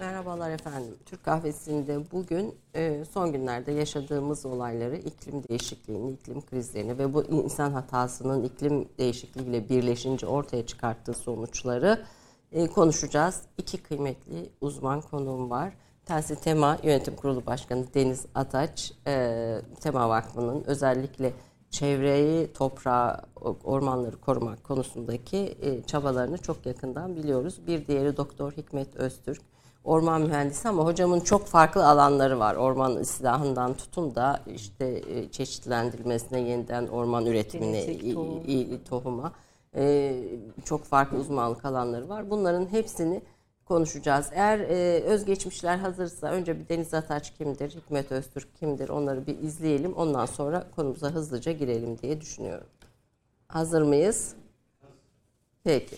Merhabalar efendim. Türk Kahvesi'nde bugün e, son günlerde yaşadığımız olayları, iklim değişikliğini, iklim krizlerini ve bu insan hatasının iklim değişikliğiyle birleşince ortaya çıkarttığı sonuçları e, konuşacağız. İki kıymetli uzman konuğum var. Tansi Tema Yönetim Kurulu Başkanı Deniz Ataç, e, Tema Vakfı'nın özellikle çevreyi, toprağı, ormanları korumak konusundaki çabalarını çok yakından biliyoruz. Bir diğeri Doktor Hikmet Öztürk, orman mühendisi ama hocamın çok farklı alanları var. Orman ıslahından tutun da işte e, çeşitlendirilmesine, yeniden orman üretimine, tohum. tohuma e, çok farklı uzmanlık alanları var. Bunların hepsini konuşacağız. Eğer e, özgeçmişler hazırsa önce bir Deniz Ataç kimdir, Hikmet Öztürk kimdir onları bir izleyelim. Ondan sonra konumuza hızlıca girelim diye düşünüyorum. Hazır mıyız? Peki.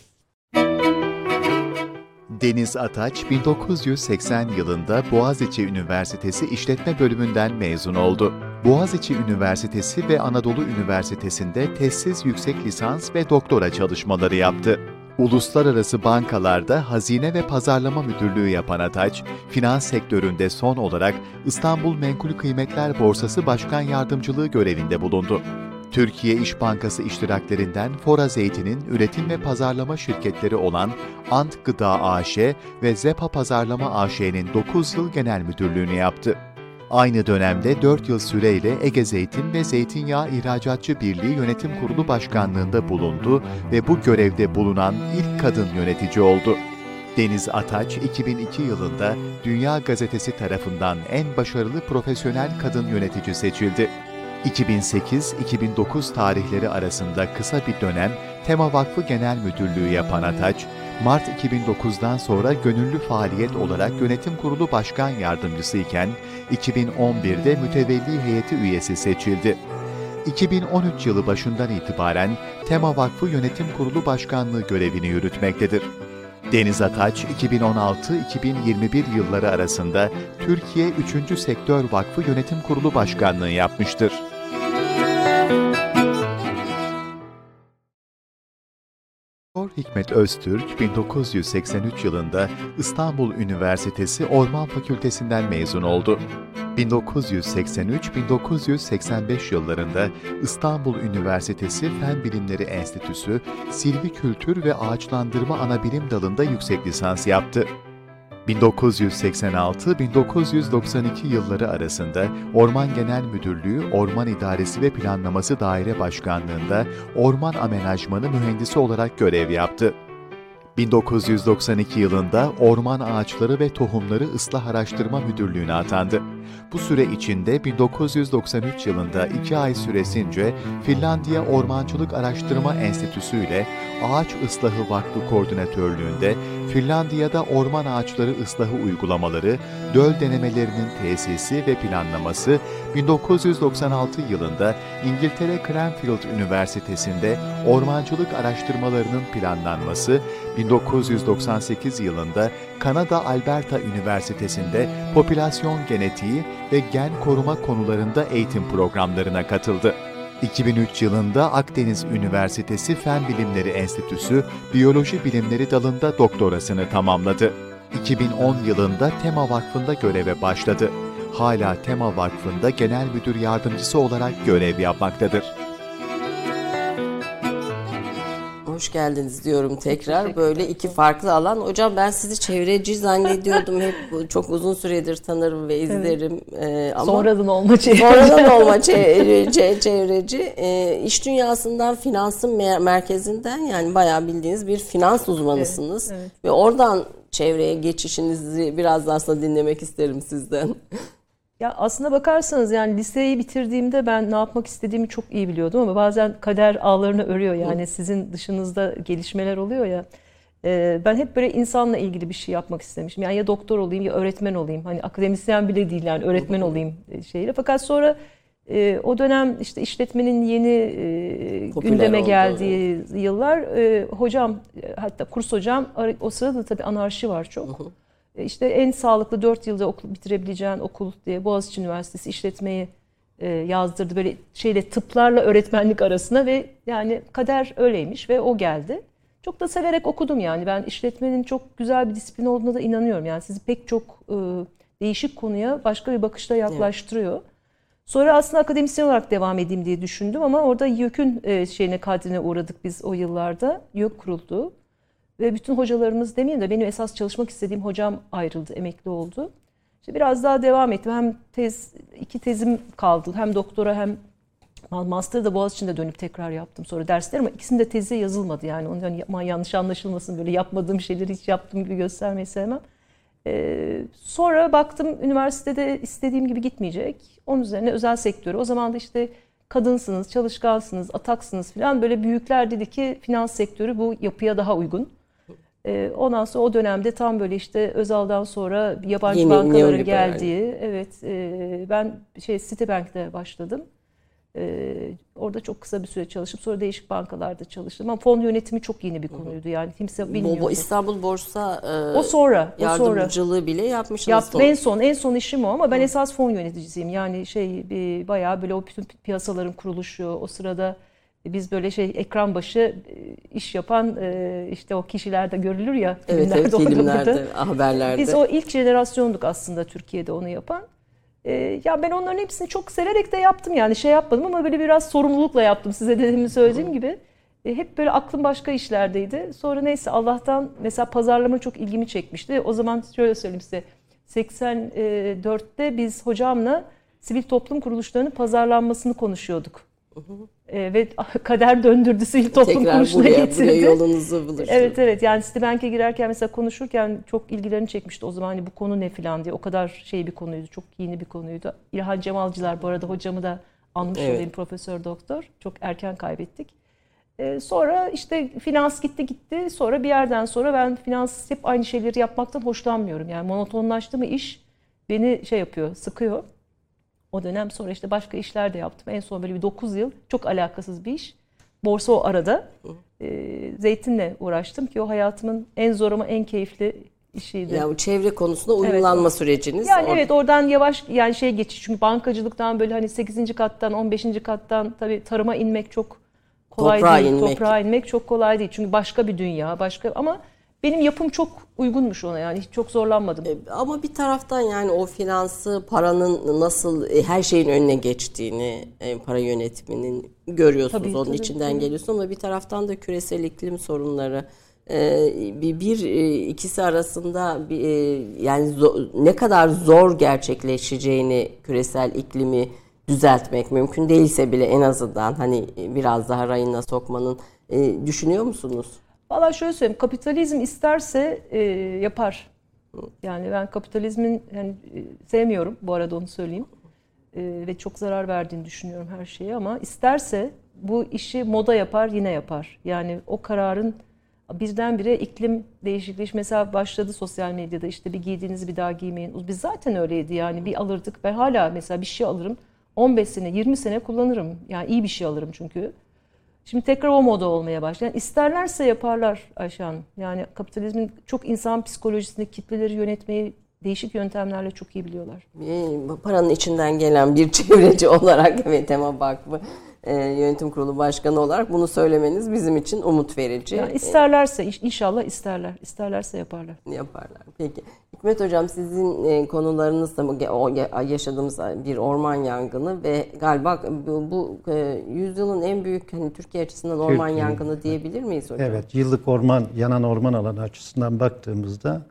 Deniz Ataç 1980 yılında Boğaziçi Üniversitesi İşletme Bölümünden mezun oldu. Boğaziçi Üniversitesi ve Anadolu Üniversitesi'nde tezsiz yüksek lisans ve doktora çalışmaları yaptı. Uluslararası bankalarda hazine ve pazarlama müdürlüğü yapan Ataç, finans sektöründe son olarak İstanbul Menkul Kıymetler Borsası Başkan Yardımcılığı görevinde bulundu. Türkiye İş Bankası iştiraklerinden Fora Zeytin'in üretim ve pazarlama şirketleri olan Ant Gıda AŞ ve Zepa Pazarlama AŞ'nin 9 yıl genel müdürlüğünü yaptı. Aynı dönemde 4 yıl süreyle Ege Zeytin ve Zeytinyağı İhracatçı Birliği Yönetim Kurulu Başkanlığında bulundu ve bu görevde bulunan ilk kadın yönetici oldu. Deniz Ataç 2002 yılında Dünya Gazetesi tarafından en başarılı profesyonel kadın yönetici seçildi. 2008-2009 tarihleri arasında kısa bir dönem Tema Vakfı Genel Müdürlüğü yapan Ataç, Mart 2009'dan sonra gönüllü faaliyet olarak Yönetim Kurulu Başkan Yardımcısı iken 2011'de mütevelli heyeti üyesi seçildi. 2013 yılı başından itibaren Tema Vakfı Yönetim Kurulu Başkanlığı görevini yürütmektedir. Deniz Ataç, 2016-2021 yılları arasında Türkiye 3. Sektör Vakfı Yönetim Kurulu Başkanlığı yapmıştır. Hikmet Öztürk 1983 yılında İstanbul Üniversitesi Orman Fakültesinden mezun oldu. 1983-1985 yıllarında İstanbul Üniversitesi Fen Bilimleri Enstitüsü Silvikültür ve Ağaçlandırma Anabilim Dalı'nda yüksek lisans yaptı. 1986-1992 yılları arasında Orman Genel Müdürlüğü Orman İdaresi ve Planlaması Daire Başkanlığında orman amenajmanı mühendisi olarak görev yaptı. 1992 yılında Orman Ağaçları ve Tohumları Islah Araştırma Müdürlüğü'ne atandı. Bu süre içinde 1993 yılında iki ay süresince Finlandiya Ormancılık Araştırma Enstitüsü ile Ağaç Islahı Vakfı Koordinatörlüğünde Finlandiya'da orman ağaçları ıslahı uygulamaları, döl denemelerinin tesisi ve planlaması, 1996 yılında İngiltere Cranfield Üniversitesi'nde ormancılık araştırmalarının planlanması, 1998 yılında Kanada Alberta Üniversitesi'nde popülasyon genetiği ve gen koruma konularında eğitim programlarına katıldı. 2003 yılında Akdeniz Üniversitesi Fen Bilimleri Enstitüsü Biyoloji Bilimleri dalında doktorasını tamamladı. 2010 yılında Tema Vakfı'nda göreve başladı. Hala Tema Vakfı'nda genel müdür yardımcısı olarak görev yapmaktadır. Hoş geldiniz diyorum tekrar. Böyle iki farklı alan. Hocam ben sizi çevreci zannediyordum. Hep çok uzun süredir tanırım ve izlerim. Evet. Ee, ama sonradan olma çevreci. Sonradan olma çevreci. çevreci. Ee, iş dünyasından finansın merkezinden yani bayağı bildiğiniz bir finans uzmanısınız. Evet, evet. Ve oradan çevreye geçişinizi biraz daha aslında dinlemek isterim sizden. Ya aslına bakarsanız yani liseyi bitirdiğimde ben ne yapmak istediğimi çok iyi biliyordum ama bazen kader ağlarını örüyor yani sizin dışınızda gelişmeler oluyor ya. Ee, ben hep böyle insanla ilgili bir şey yapmak istemişim. Yani ya doktor olayım ya öğretmen olayım. Hani akademisyen bile değil yani öğretmen olayım e, şeyle. Fakat sonra e, o dönem işte işletmenin yeni e, gündeme geldiği evet. yıllar hocam hatta kurs hocam o sırada tabii anarşi var çok. Hı hı. E, işte en sağlıklı 4 yılda okul bitirebileceğin okul diye Boğaziçi Üniversitesi işletmeyi e, yazdırdı. Böyle şeyle tıplarla öğretmenlik arasına ve yani kader öyleymiş ve o geldi. Çok da severek okudum yani. Ben işletmenin çok güzel bir disiplin olduğuna da inanıyorum. Yani sizi pek çok e, değişik konuya başka bir bakışla yaklaştırıyor. Sonra aslında akademisyen olarak devam edeyim diye düşündüm ama orada YÖK'ün e, şeyine kadrine uğradık biz o yıllarda. YÖK kuruldu. Ve bütün hocalarımız demeyeyim de benim esas çalışmak istediğim hocam ayrıldı, emekli oldu. İşte biraz daha devam ettim. Hem tez, iki tezim kaldı. Hem doktora hem master'ı da Boğaziçi'nde dönüp tekrar yaptım sonra dersler ama ikisinde tezi yazılmadı yani. Onun yani yanlış anlaşılmasın böyle yapmadığım şeyleri hiç yaptığım gibi göstermeyi sevmem. Ee, sonra baktım üniversitede istediğim gibi gitmeyecek. Onun üzerine özel sektörü. O zaman da işte kadınsınız, çalışkansınız, ataksınız falan böyle büyükler dedi ki finans sektörü bu yapıya daha uygun. Ee, ondan sonra o dönemde tam böyle işte Özal'dan sonra yabancı Yeni bankaların geldiği, evet e, ben şey Citibank'te başladım. Ee, orada çok kısa bir süre çalışıp sonra değişik bankalarda çalıştım. Ama fon yönetimi çok yeni bir konuydu yani kimse bilmiyordu. bu İstanbul Borsa e, o sonra, o sonra. yardımcılığı bile yapmışsınız. Yaptım en son en son işim o ama ben esas fon yöneticisiyim. Yani şey bir bayağı böyle o bütün piyasaların kuruluşu o sırada biz böyle şey ekran başı e, iş yapan e, işte o kişiler de görülür ya Evet evet filmlerde, haberlerde. Biz o ilk jenerasyonduk aslında Türkiye'de onu yapan. E, ya ben onların hepsini çok severek de yaptım yani şey yapmadım ama böyle biraz sorumlulukla yaptım size de demin söylediğim gibi. E, hep böyle aklım başka işlerdeydi. Sonra neyse Allah'tan mesela pazarlama çok ilgimi çekmişti. O zaman şöyle söyleyeyim size. 84'te biz hocamla sivil toplum kuruluşlarının pazarlanmasını konuşuyorduk. E, ve kader döndürdü sivil toplum Tekrar kuruluşuna buraya, getirdi. buraya yolunuzu buluşturdu. Evet evet yani Citibank'e girerken mesela konuşurken çok ilgilerini çekmişti o zaman hani bu konu ne filan diye. O kadar şey bir konuydu, çok yeni bir konuydu. İlhan Cemalcılar bu arada hocamı da anmış Evet. olayım profesör doktor. Çok erken kaybettik. Ee, sonra işte finans gitti gitti. Sonra bir yerden sonra ben finans hep aynı şeyleri yapmaktan hoşlanmıyorum. Yani monotonlaştı mı iş beni şey yapıyor, sıkıyor. O dönem sonra işte başka işler de yaptım. En son böyle bir 9 yıl çok alakasız bir iş. Borsa o arada. Ee, zeytinle uğraştım ki o hayatımın en zor ama en keyifli işiydi. Yani çevre konusunda uyumlanma süreciniz. Yani Or- evet oradan yavaş yani şey geçiş çünkü bankacılıktan böyle hani 8. kattan 15. kattan tabii tarıma inmek çok kolay Toprağa değil. inmek. Toprağa inmek çok kolay değil. Çünkü başka bir dünya, başka ama benim yapım çok uygunmuş ona yani hiç çok zorlanmadım. E, Ama bir taraftan yani o finansı, paranın nasıl e, her şeyin önüne geçtiğini, e, para yönetiminin görüyorsunuz. Tabii, Onun tabii, içinden tabii. geliyorsun ama bir taraftan da küresel iklim sorunları bir, bir ikisi arasında bir, yani zo- ne kadar zor gerçekleşeceğini küresel iklimi düzeltmek mümkün değilse bile en azından hani biraz daha rayına sokmanın düşünüyor musunuz? Valla şöyle söyleyeyim kapitalizm isterse e, yapar. Yani ben kapitalizmin yani, e, sevmiyorum bu arada onu söyleyeyim. E, ve çok zarar verdiğini düşünüyorum her şeye ama isterse bu işi moda yapar yine yapar. Yani o kararın birdenbire iklim değişikliği mesela başladı sosyal medyada işte bir giydiğinizi bir daha giymeyin. Biz zaten öyleydi yani bir alırdık. Ben hala mesela bir şey alırım 15 sene 20 sene kullanırım. Yani iyi bir şey alırım çünkü. Şimdi tekrar o moda olmaya başladı. Yani isterlerse yaparlar Ayşe. Yani kapitalizmin çok insan psikolojisini, kitleleri yönetmeyi değişik yöntemlerle çok iyi biliyorlar. E, paranın içinden gelen bir çevreci olarak ve Tema Vakfı e, Yönetim Kurulu Başkanı olarak bunu söylemeniz bizim için umut verici. Yani isterlerse, iş- inşallah isterler. İsterlerse yaparlar. E, yaparlar. Peki. Hikmet Hocam sizin e, konularınız da yaşadığımız bir orman yangını ve galiba bu, bu e, yüzyılın en büyük hani Türkiye açısından orman Türkiye, yangını diyebilir miyiz hocam? Evet, yıllık orman, yanan orman alanı açısından baktığımızda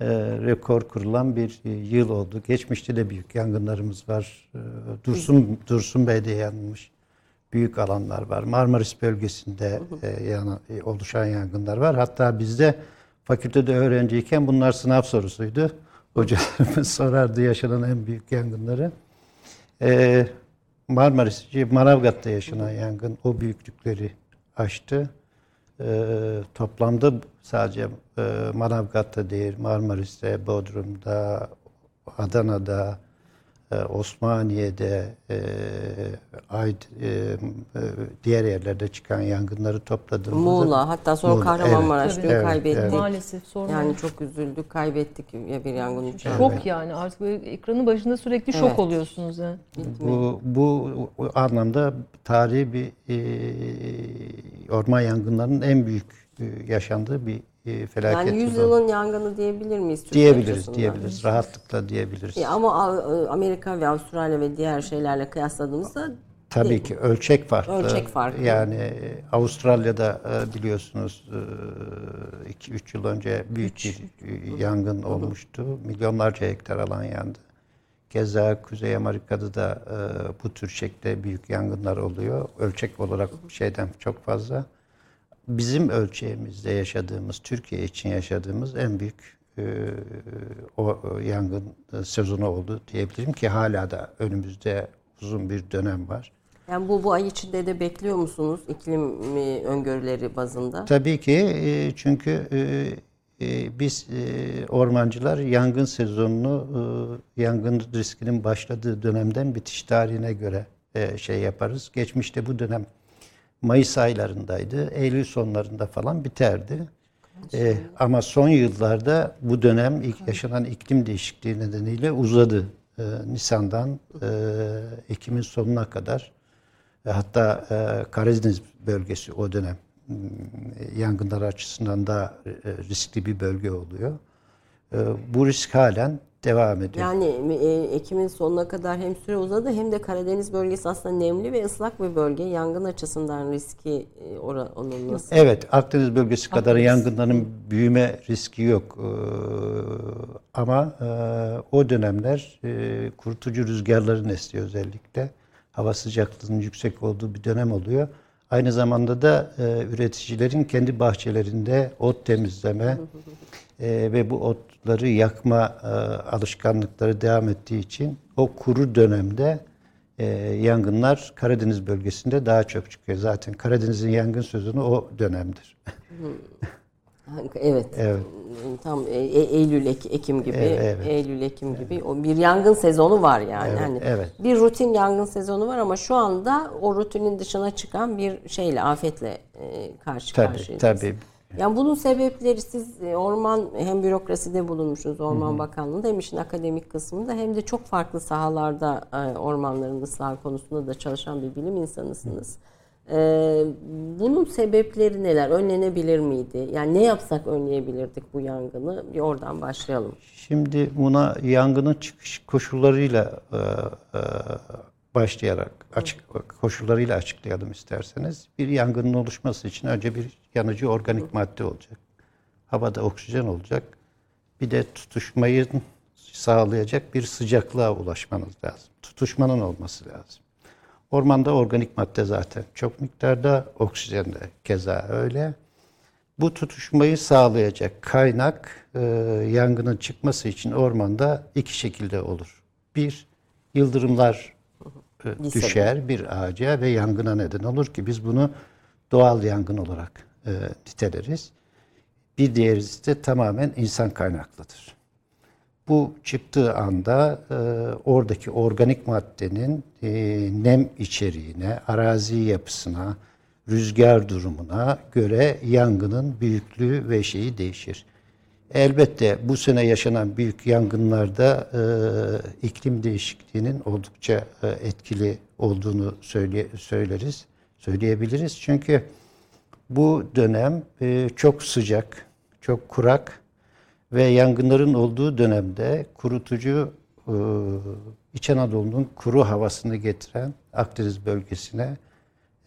e, rekor kurulan bir e, yıl oldu. Geçmişte de büyük yangınlarımız var. E, Dursun Dursun Bey'de yanmış büyük alanlar var. Marmaris bölgesinde e, yana- e, oluşan yangınlar var. Hatta bizde fakültede öğrenciyken bunlar sınav sorusuydu. Hocalarımız sorardı yaşanan en büyük yangınları. E, Marmaris, şey, Manavgat'ta yaşanan yangın o büyüklükleri aştı. Ee, toplamda sadece e, Manavgat'ta değil, Marmaris'te, Bodrum'da, Adana'da, e, Osmaniye'de, e, Ayd, e, e, diğer yerlerde çıkan yangınları topladığımızda... Muğla hatta sonra Muğla, Kahramanmaraş evet. dün Evet, kaybettik. evet. Maalesef sormayın. Yani çok üzüldük, kaybettik ya bir yangın uçağı. Şok yani artık ekranın başında sürekli şok Evet. oluyorsunuz yani. Bu, bu anlamda tarihi bir e, orman yangınlarının en büyük yaşandığı bir e, felaket. Yani yılı. yüzyılın yangını diyebilir miyiz? Türkiye diyebiliriz, diyebiliriz. Rahatlıkla diyebiliriz. E, Ama A- Amerika ve Avustralya ve diğer şeylerle kıyasladığımızda Tabii ki ölçek farklı. Ölçek farklı. Yani e, Avustralya'da e, biliyorsunuz 2-3 yıl önce büyük bir e, yangın olmuştu. Milyonlarca hektar alan yandı. Keza Kuzey Amerika'da da e, bu tür şekilde büyük yangınlar oluyor. Ölçek olarak şeyden çok fazla. Bizim ölçeğimizde yaşadığımız, Türkiye için yaşadığımız en büyük e, o o yangın e, sezonu oldu diyebilirim ki hala da önümüzde uzun bir dönem var. yani bu bu ay içinde de bekliyor musunuz iklim e, öngörüleri bazında? Tabii ki e, çünkü e, e, biz e, ormancılar yangın sezonunu e, yangın riskinin başladığı dönemden bitiş tarihine göre e, şey yaparız. Geçmişte bu dönem Mayıs aylarındaydı. Eylül sonlarında falan biterdi. E, ama son yıllarda bu dönem ilk yaşanan iklim değişikliği nedeniyle uzadı. E, Nisan'dan e, Ekim'in sonuna kadar e, Hatta e, Karadeniz bölgesi o dönem m, yangınlar açısından daha e, riskli bir bölge oluyor. E, Bu risk halen devam ediyor. Yani e, Ekim'in sonuna kadar hem süre uzadı hem de Karadeniz bölgesi aslında nemli ve ıslak bir bölge. Yangın açısından riski e, ora, onun nasıl? Evet, Akdeniz bölgesi kadar yangınların büyüme riski yok. E, Ama e, o dönemler e, kurutucu rüzgarların estiyor özellikle. Hava sıcaklığının yüksek olduğu bir dönem oluyor. Aynı zamanda da e, üreticilerin kendi bahçelerinde ot temizleme e, ve bu otları yakma e, alışkanlıkları devam ettiği için o kuru dönemde e, yangınlar Karadeniz bölgesinde daha çok çıkıyor. Zaten Karadeniz'in yangın sezonu o dönemdir. Evet. Evet. Tam e, e- Eylül Ek- Ekim gibi, Evet, evet. Eylül Ekim gibi o bir yangın sezonu var yani. Evet, Hani evet. Bir rutin yangın sezonu var ama şu anda o rutinin dışına çıkan bir şeyle, afetle e, karşı Tabii, karşıyayız. tabii. Yani bunun sebepleri siz e, orman hem bürokraside bulunmuşsunuz Orman Bakanlığı'nda hem işin akademik kısmında hem de çok farklı sahalarda e, ormanların ıslahı konusunda da çalışan bir bilim insanısınız. E, bunun sebepleri neler? Önlenebilir miydi? Yani ne yapsak önleyebilirdik bu yangını? Bir oradan başlayalım. Şimdi buna yangının çıkış koşullarıyla e, e, başlayarak açık koşullarıyla açıklayalım isterseniz. Bir yangının oluşması için önce bir yanıcı organik madde olacak. Havada oksijen olacak. Bir de tutuşmayı sağlayacak bir sıcaklığa ulaşmanız lazım. Tutuşmanın olması lazım. Ormanda organik madde zaten çok miktarda, oksijen de keza öyle. Bu tutuşmayı sağlayacak kaynak e, yangının çıkması için ormanda iki şekilde olur. Bir, yıldırımlar Bir düşer bir ağaca ve yangına neden olur ki biz bunu doğal yangın olarak e, niteleriz. Bir diğeri ise tamamen insan kaynaklıdır. Bu çıktığı anda e, oradaki organik maddenin e, nem içeriğine, arazi yapısına, rüzgar durumuna göre yangının büyüklüğü ve şeyi değişir. Elbette bu sene yaşanan büyük yangınlarda e, iklim değişikliğinin oldukça e, etkili olduğunu söyle, söyleriz, söyleyebiliriz. Çünkü bu dönem e, çok sıcak, çok kurak ve yangınların olduğu dönemde kurutucu e, İç Anadolu'nun kuru havasını getiren Akdeniz bölgesine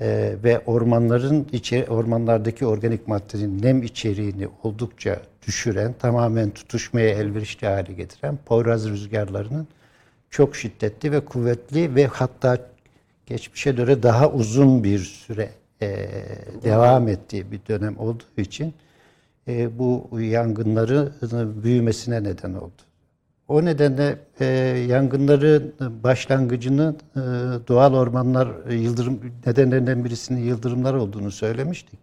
e, ve ormanların içi, ormanlardaki organik maddenin nem içeriğini oldukça düşüren, tamamen tutuşmaya elverişli hale getiren Poyraz rüzgarlarının çok şiddetli ve kuvvetli ve hatta geçmişe göre daha uzun bir süre e, devam ettiği bir dönem olduğu için e, bu yangınların büyümesine neden oldu. O nedenle e, yangınların başlangıcını e, doğal ormanlar e, yıldırım nedenlerinden birisinin yıldırımlar olduğunu söylemiştik.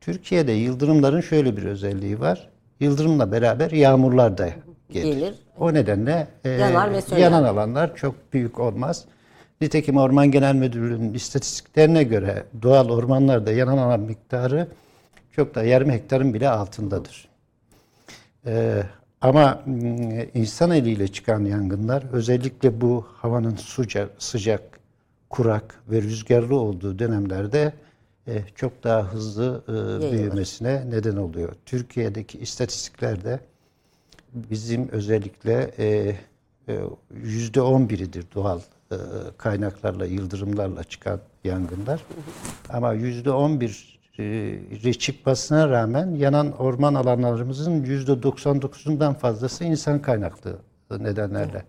Türkiye'de yıldırımların şöyle bir özelliği var. Yıldırımla beraber yağmurlar da gelir. Gelir. O nedenle e, Yanar ve söner. yanan alanlar çok büyük olmaz. Nitekim Orman Genel Müdürlüğü'nün istatistiklerine göre doğal ormanlarda yanan alan miktarı çok da yarım hektarın bile altındadır. Ee, ama mm, insan eliyle çıkan yangınlar özellikle bu havanın sıcak, sıcak, kurak ve rüzgarlı olduğu dönemlerde e, çok daha hızlı e, büyümesine neden oluyor. Türkiye'deki istatistiklerde bizim özellikle e, e, yüzde on biridir doğal kaynaklarla, yıldırımlarla çıkan yangınlar. Ama yüzde on bir e, çıkmasına rağmen yanan orman alanlarımızın yüzde 99'undan fazlası insan kaynaklı nedenlerle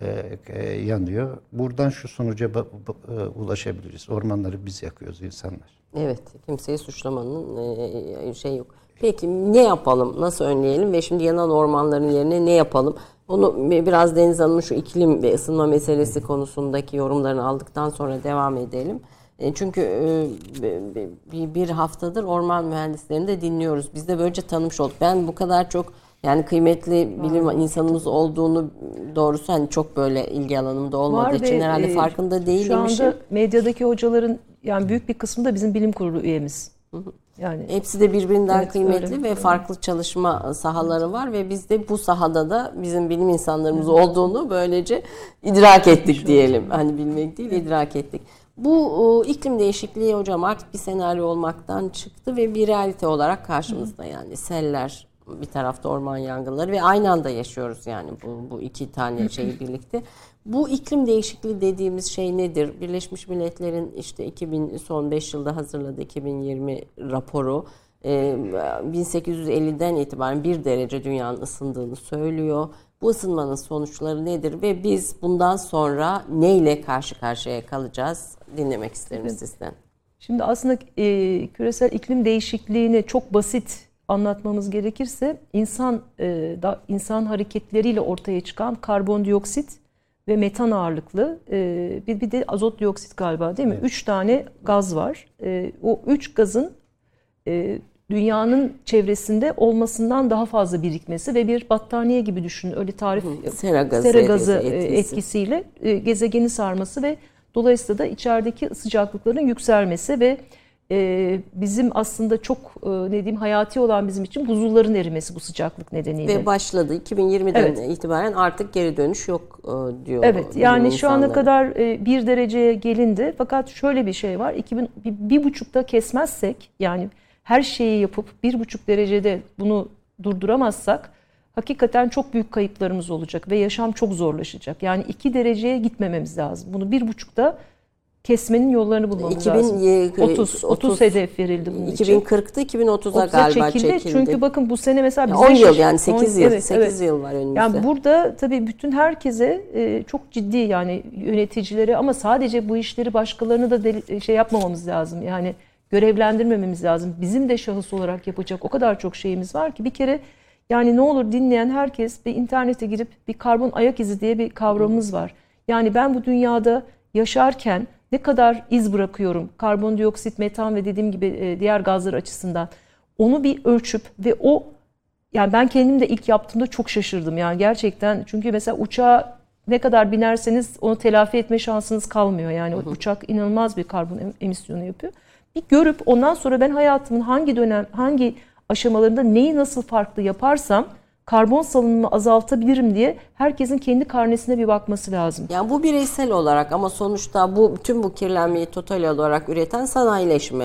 e, e, yanıyor. Buradan şu sonuca e, ulaşabiliriz. Ormanları biz yakıyoruz insanlar. Evet, kimseyi suçlamanın şey yok. Peki ne yapalım, nasıl önleyelim ve şimdi yanan ormanların yerine ne yapalım? Onu biraz Deniz Hanım'ın şu iklim ve ısınma meselesi konusundaki yorumlarını aldıktan sonra devam edelim. E, Çünkü e, bir haftadır orman mühendislerini de dinliyoruz. Biz de böylece tanımış olduk. Ben bu kadar çok yani kıymetli bilim insanımız olduğunu doğrusu hani çok böyle ilgi alanımda olmadığı Var için herhalde e, farkında değilmişim. Şu anda medyadaki hocaların yani büyük bir kısmı da bizim bilim kurulu üyemiz. Yani Hepsi de birbirinden Evet, kıymetli öyle. ve farklı çalışma sahaları var ve biz de bu sahada da bizim bilim insanlarımız olduğunu böylece idrak ettik diyelim. Hani bilmek değil idrak ettik. Bu o, iklim değişikliği hocam artık bir senaryo olmaktan çıktı ve bir realite olarak karşımızda yani seller bir tarafta orman yangınları ve aynı anda yaşıyoruz yani bu, bu iki tane şeyi birlikte. Bu iklim değişikliği dediğimiz şey nedir? Birleşmiş Milletler'in işte 2000 son 5 yılda hazırladığı 2020 raporu e, 1850'den itibaren bir derece dünyanın ısındığını söylüyor. Bu ısınmanın sonuçları nedir ve biz bundan sonra neyle karşı karşıya kalacağız? Dinlemek isterim sizden. Şimdi aslında e, küresel iklim değişikliğini çok basit anlatmamız gerekirse insan e, da, insan hareketleriyle ortaya çıkan karbondioksit ve metan ağırlıklı e, bir, bir de azot dioksit galiba değil mi? Üç tane gaz var. E, o üç gazın e, dünyanın çevresinde olmasından daha fazla birikmesi ve bir battaniye gibi düşünün. Öyle tarif Sera gazı, sera gazı e, etkisi. etkisiyle e, gezegeni sarması ve dolayısıyla da içerideki sıcaklıkların yükselmesi ve e, bizim aslında çok ne diyeyim hayati olan bizim için buzulların erimesi bu sıcaklık nedeniyle. Ve başladı. 2020'den Evet. itibaren artık geri dönüş yok diyor. Evet yani şu ana kadar bir dereceye gelindi fakat şöyle bir şey var 2000 bir, bir buçukta kesmezsek yani her şeyi yapıp bir buçuk derecede bunu durduramazsak hakikaten çok büyük kayıplarımız olacak ve yaşam çok zorlaşacak. Yani iki dereceye gitmememiz lazım. Bunu bir buçukta kesmenin yollarını bulmamız 2000 lazım. ye- 30, 30 hedef verildi bunun için. 2040'ta 2030'a 30'a galiba çekildi. çekildi. Çünkü bakın bu sene mesela bize 10 yıl yani 8 on- yıl. evet, 8 evet. yıl var önümüzde. Yani burada tabii bütün herkese e, çok ciddi yani yöneticilere ama sadece bu işleri başkalarını da şey yapmamamız lazım. Yani görevlendirmememiz lazım. Bizim de şahıs olarak yapacak o kadar çok şeyimiz var ki bir kere yani ne olur dinleyen herkes bir internete girip bir karbon ayak izi diye bir kavramımız var. Yani ben bu dünyada yaşarken ne kadar iz bırakıyorum karbondioksit, metan ve dediğim gibi e, diğer gazlar açısından onu bir ölçüp ve o yani ben kendim de ilk yaptığımda çok şaşırdım yani gerçekten çünkü mesela uçağa ne kadar binerseniz onu telafi etme şansınız kalmıyor yani uçak inanılmaz bir karbon em- emisyonu yapıyor. Bir görüp ondan sonra ben hayatımın hangi dönem hangi aşamalarında neyi nasıl farklı yaparsam karbon salınımını azaltabilirim diye herkesin kendi karnesine bir bakması lazım. Yani bu bireysel olarak ama sonuçta bu tüm bu kirlenmeyi total olarak üreten sanayileşme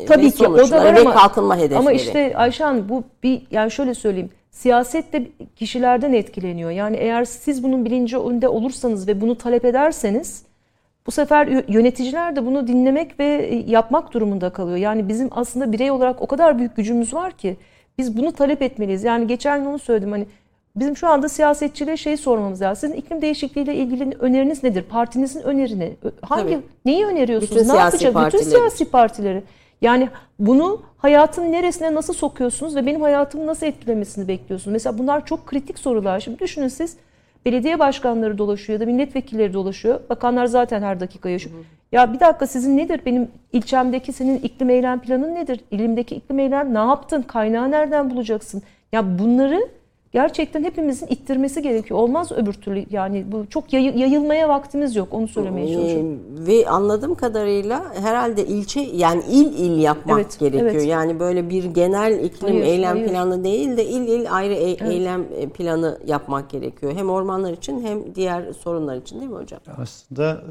e, Tabii ve ki o da var ve ama, kalkınma hedefleri. ama işte Ayşan bu bir yani şöyle söyleyeyim. Siyaset de kişilerden etkileniyor. Yani eğer siz bunun bilincinde olursanız ve bunu talep ederseniz bu sefer yö- yöneticiler de bunu dinlemek ve e, yapmak durumunda kalıyor. Yani bizim aslında birey olarak o kadar büyük gücümüz var ki biz bunu talep etmeliyiz. Yani geçen gün onu söyledim hani bizim şu anda siyasetçilere şey sormamız lazım. Sizin iklim değişikliğiyle ilgili öneriniz nedir? Partinizin önerini hangi Tabii. neyi öneriyorsunuz? Bütün ne yapacak? Bütün partileri. siyasi partileri. Yani bunu hayatın neresine nasıl sokuyorsunuz ve benim hayatımı nasıl etkilemesini bekliyorsunuz? Mesela bunlar çok kritik sorular. Şimdi düşünün siz belediye başkanları dolaşıyor ya da milletvekilleri dolaşıyor. Bakanlar zaten her dakika yaşıyor. Ya bir dakika sizin nedir? Benim ilçemdeki senin iklim eylem planın nedir? İlimdeki iklim eylem ne yaptın? Kaynağı nereden bulacaksın? Ya bunları gerçekten hepimizin ittirmesi gerekiyor. Olmaz öbür türlü yani bu çok yayı- yayılmaya vaktimiz yok onu söylemeye çalışıyorum. Ee, ve anladığım kadarıyla herhalde ilçe yani il il yapmak Evet, gerekiyor. evet. Yani böyle bir genel iklim Hayır, eylem hayır. planı değil de il il ayrı e- eylem e, planı yapmak gerekiyor. Hem ormanlar için hem diğer sorunlar için değil mi hocam? Aslında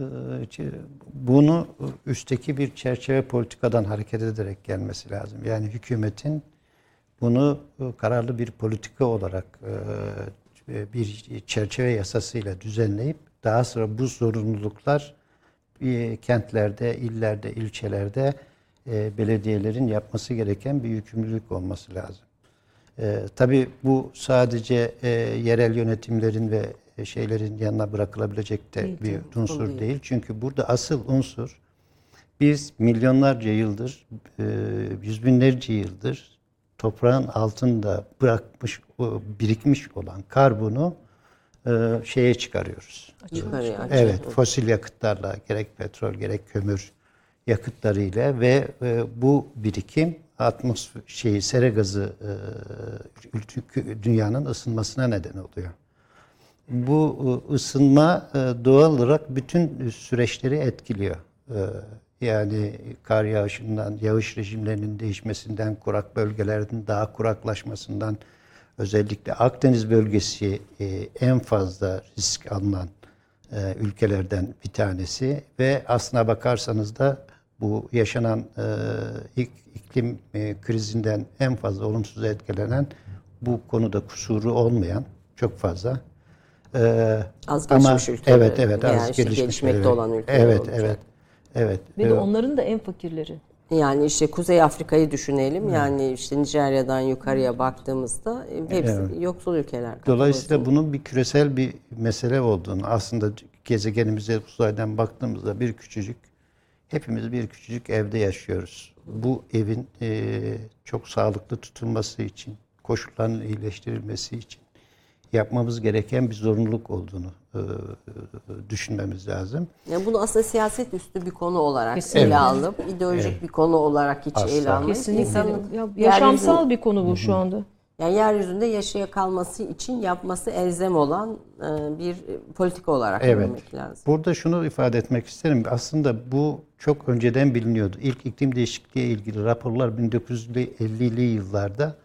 e, bunu üstteki bir çerçeve politikadan hareket ederek gelmesi lazım. Yani hükümetin bunu e, kararlı bir politika olarak e, bir çerçeve yasasıyla düzenleyip daha sonra bu zorunluluklar e, kentlerde, illerde, ilçelerde e, belediyelerin yapması gereken bir yükümlülük olması lazım. E, tabii bu sadece e, yerel yönetimlerin ve e, şeylerin yanına bırakılabilecek de bir unsur değil. değil. Çünkü burada asıl unsur biz milyonlarca yıldır, e, yüz binlerce yıldır toprağın altında bırakmış, birikmiş olan karbonu e, şeye çıkarıyoruz. Yukarıya açıyor. Evet, fosil yakıtlarla gerek petrol gerek kömür yakıtlarıyla ve e, bu birikim atmosfer şeyi sera gazı e, dünyanın ısınmasına neden oluyor. Bu ısınma doğal olarak bütün süreçleri etkiliyor. Yani kar yağışından, yağış rejimlerinin değişmesinden, kurak bölgelerin daha kuraklaşmasından, özellikle Akdeniz bölgesi e, en fazla risk alınan e, ülkelerden bir tanesi ve aslına bakarsanız da bu yaşanan e, ilk iklim e, krizinden en fazla olumsuz etkilenen bu konuda kusuru olmayan çok fazla. E, Az ama gelişmiş ülkeler evet evet az gelişmiş gelişmekte olan ülkeler Evet olacak. evet. Evet. Ve de Evet. onların da en fakirleri. Yani işte Kuzey Afrika'yı düşünelim. Yani işte Nijerya'dan yukarıya baktığımızda e, hepsi yoksul ülkeler. Dolayısıyla bunun bir küresel bir mesele olduğunu aslında gezegenimize uzaydan baktığımızda bir küçücük hepimiz bir küçücük evde yaşıyoruz. Bu evin eee, çok sağlıklı tutulması için, koşulların iyileştirilmesi için yapmamız gereken bir zorunluluk olduğunu eee, düşünmemiz lazım. Yani bunu aslında siyaset üstü bir konu olarak Kesinlikle. ele alıp ideolojik bir konu olarak hiç Asla. ele almayıp Kesinlikle. Ya, yeryüzü- yaşamsal bir konu bu şu anda. yani yeryüzünde yaşaya kalması için yapması elzem olan e, bir politika olarak Evet. görmek lazım. Burada şunu ifade etmek isterim. Aslında bu çok önceden biliniyordu. İlk iklim değişikliği ilgili raporlar 1950'li yıllarda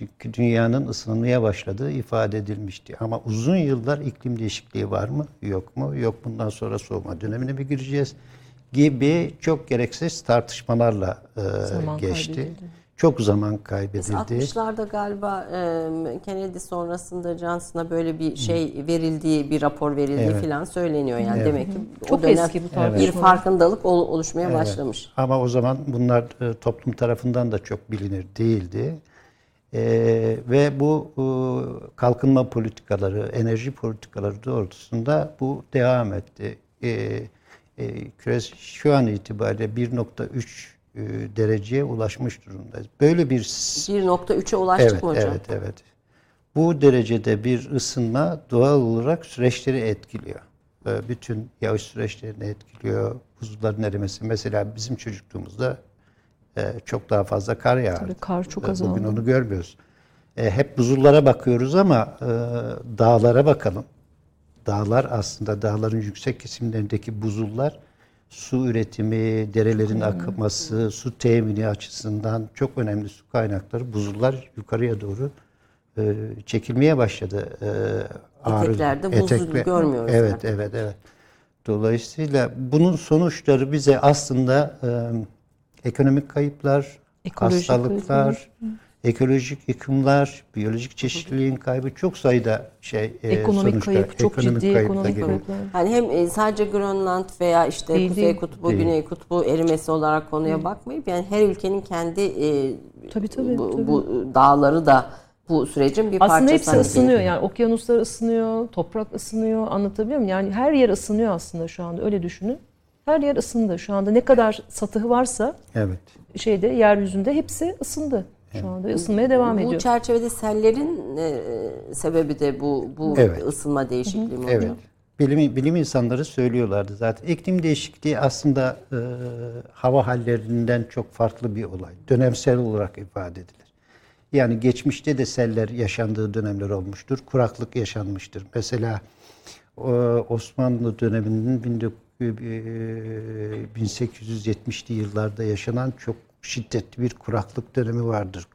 dü- dünyanın ısınmaya başladığı ifade edilmişti. Ama uzun yıllar iklim değişikliği var mı? Yok mu? Yok bundan sonra soğuma dönemine mi gireceğiz? Gibi çok gereksiz tartışmalarla e, Zaman geçti. kaybedildi. Çok zaman kaybedildi. 60'larda galiba e, Kennedy sonrasında Johnson'a böyle bir şey verildiği, bir rapor verildiği Evet. falan söyleniyor. Yani demek ki Çok o dönem eski bu bir tartışma. farkındalık ol- oluşmaya başlamış. Ama o zaman bunlar e, toplum tarafından da çok bilinir değildi. E, ve bu e, kalkınma politikaları, enerji politikaları doğrultusunda bu devam etti. E, e, küres şu an itibariyle 1.3 e, dereceye ulaşmış durumdayız. Böyle bir 1.3'e ulaştık evet, mı hocam? Evet, evet. Bu derecede bir ısınma doğal olarak süreçleri etkiliyor. Ee, Bütün yağış süreçlerini etkiliyor. Buzulların erimesi. Mesela bizim çocukluğumuzda çok daha fazla kar yağardı. Tabii kar çok Ee, azaldı. Bugün onu görmüyoruz. E, Hep buzullara bakıyoruz ama e, dağlara bakalım. Dağlar aslında dağların yüksek kesimlerindeki buzullar su üretimi, derelerin akması, su temini açısından çok önemli su kaynakları. Buzullar yukarıya doğru e, çekilmeye başladı. E, ağrı- Eteklerde buz etekle- görmüyoruz Evet, artık. evet, evet. Dolayısıyla bunun sonuçları bize aslında e, ekonomik kayıplar, Ekolojik hastalıklar, ekolojik yıkımlar, biyolojik çeşitliliğin kaybı çok sayıda şey e, Ekonomik sonuçta kayıp, çok ekonomik ciddi ekonomik kayıplar. Yani hem e, sadece Grönland veya işte Değil, Kuzey değil. Kutbu, Değil. Güney Kutbu erimesi olarak konuya bakmayıp yani her ülkenin kendi e, Tabii, tabii, bu, tabii. bu dağları da bu sürecin bir Aslında parçası. hepsi Hani ısınıyor yani okyanuslar ısınıyor, toprak ısınıyor anlatabiliyor muyum? Yani her yer ısınıyor aslında şu anda öyle düşünün. Her yer ısındı şu anda ne kadar satıhı varsa Evet. şeyde yeryüzünde hepsi ısındı. Şu anda ısınmaya devam Bu ediyor. çerçevede sellerin e, sebebi de bu bu Evet. ısınma değişikliği mi Evet. Bilim, bilim insanları söylüyorlardı zaten. İklim değişikliği aslında e, hava hallerinden çok farklı bir olay. Dönemsel olarak ifade edilir. Yani geçmişte de seller yaşandığı dönemler olmuştur. Kuraklık yaşanmıştır. Mesela Osmanlı döneminin 1870'li yıllarda yaşanan çok şiddetli bir kuraklık dönemi vardır.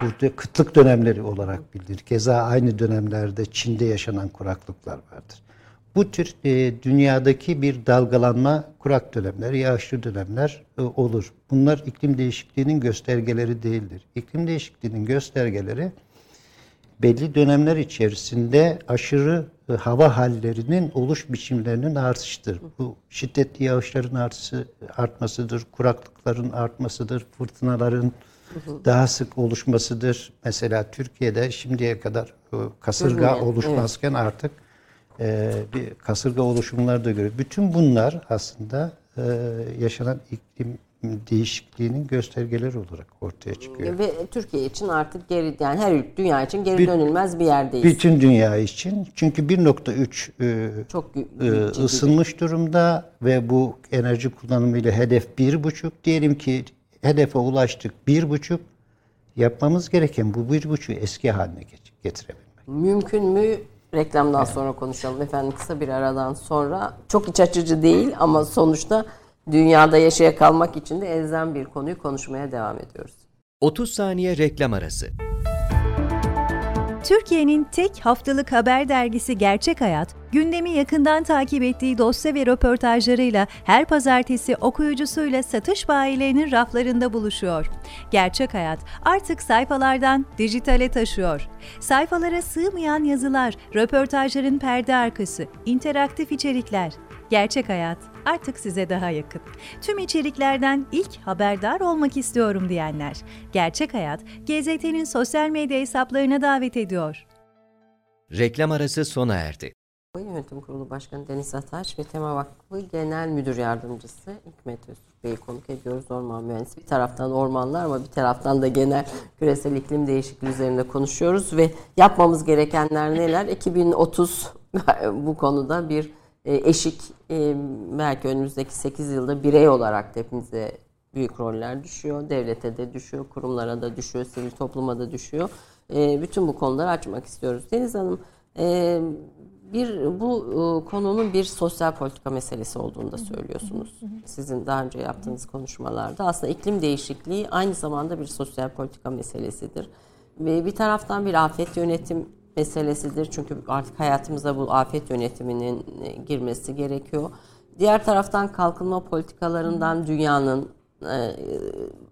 Burada kıtlık dönemleri olarak bilinir. Keza aynı dönemlerde Çin'de yaşanan kuraklıklar vardır. Bu tür e, dünyadaki bir dalgalanma kurak dönemler, yağışlı dönemler e, olur. Bunlar iklim değişikliğinin göstergeleri değildir. İklim değişikliğinin göstergeleri belli dönemler içerisinde aşırı e, hava hallerinin oluş biçimlerinin artışıdır. Bu şiddetli yağışların artışı, artmasıdır, kuraklıkların artmasıdır, fırtınaların daha sık oluşmasıdır. Mesela Türkiye'de şimdiye kadar e, kasırga oluşmazken artık e, bir kasırga oluşumları da görüyoruz. Bütün bunlar aslında yaşanan iklim değişikliğinin göstergeleri olarak ortaya çıkıyor. Ve Türkiye için artık geri yani her dünya için geri bir, dönülmez bir yerdeyiz. Bütün dünya için. Çünkü 1.3 e, çok e, ısınmış durumda ve bu enerji kullanımıyla hedef 1.5 diyelim ki hedefe ulaştık 1.5 yapmamız gereken bu 1.5'ü eski haline getirebilmek. Mümkün mü Reklamdan sonra konuşalım efendim kısa bir aradan sonra. Çok iç açıcı değil ama sonuçta dünyada yaşaya kalmak için de elzem bir konuyu konuşmaya devam ediyoruz. 30 saniye reklam arası. Türkiye'nin tek haftalık haber dergisi Gerçek Hayat, gündemi yakından takip ettiği dosya ve röportajlarıyla her pazartesi okuyucusuyla satış bayilerinin raflarında buluşuyor. Gerçek Hayat artık sayfalardan dijitale taşıyor. Sayfalara sığmayan yazılar, röportajların perde arkası, interaktif içerikler. Gerçek Hayat artık size daha yakın. Tüm içeriklerden ilk haberdar olmak istiyorum diyenler. Gerçek Hayat, GZT'nin sosyal medya hesaplarına davet ediyor. Reklam arası sona erdi. Yönetim Kurulu Başkanı Deniz Ataç ve Tema Vakfı Genel Müdür Yardımcısı Hikmet Öztürk Bey'i konuk ediyoruz orman mühendisi. Bir taraftan ormanlar ama bir taraftan da genel küresel iklim değişikliği üzerinde konuşuyoruz ve yapmamız gerekenler neler? 2030 bu konuda bir eşik e, belki önümüzdeki 8 yılda birey olarak hepimize büyük roller düşüyor. Devlete de düşüyor, kurumlara da düşüyor, sivil topluma da düşüyor. E, bütün bu konuları açmak istiyoruz. Deniz Hanım bir bu konunun bir sosyal politika meselesi olduğunu da söylüyorsunuz. Sizin daha önce yaptığınız konuşmalarda aslında iklim değişikliği aynı zamanda bir sosyal politika meselesidir. Ve bir taraftan bir afet yönetim meselesidir. Çünkü artık hayatımıza bu afet yönetiminin e, girmesi gerekiyor. Diğer taraftan kalkınma politikalarından dünyanın e,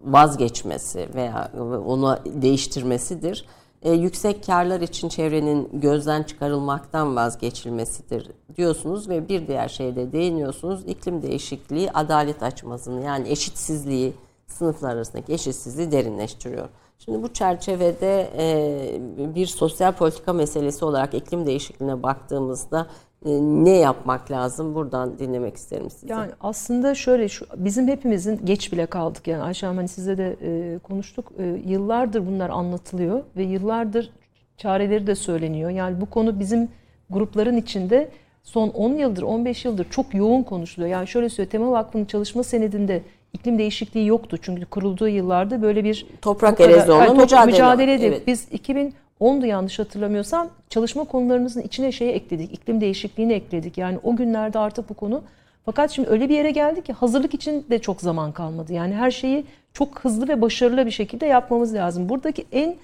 vazgeçmesi veya onu değiştirmesidir. E, yüksek karlar için çevrenin gözden çıkarılmaktan vazgeçilmesidir diyorsunuz ve bir diğer şeyde değiniyorsunuz. İklim değişikliği adalet açmazını yani eşitsizliği sınıflar arasındaki eşitsizliği derinleştiriyor. Şimdi bu çerçevede e, bir sosyal politika meselesi olarak iklim değişikliğine baktığımızda e, ne yapmak lazım? Buradan dinlemek isterim sizi. Yani aslında şöyle şu bizim hepimizin geç bile kaldık yani Ayşe hani sizle de e, konuştuk. E, yıllardır bunlar anlatılıyor ve yıllardır çareleri de söyleniyor. Yani bu konu bizim grupların içinde son 10 yıldır 15 yıldır çok yoğun konuşuluyor. Yani şöyle söyleyeyim Tema Vakfı'nın çalışma senedinde iklim değişikliği yoktu. Çünkü kurulduğu yıllarda böyle bir toprak erozyonla yani, mücadele. mücadeleydi. Evet. Biz 2010'du yanlış hatırlamıyorsam çalışma konularımızın içine şeyi ekledik. İklim değişikliğini ekledik. Yani o günlerde artık bu konu fakat şimdi öyle bir yere geldik ki hazırlık için de çok zaman kalmadı. Yani her şeyi çok hızlı ve başarılı bir şekilde yapmamız lazım. Buradaki en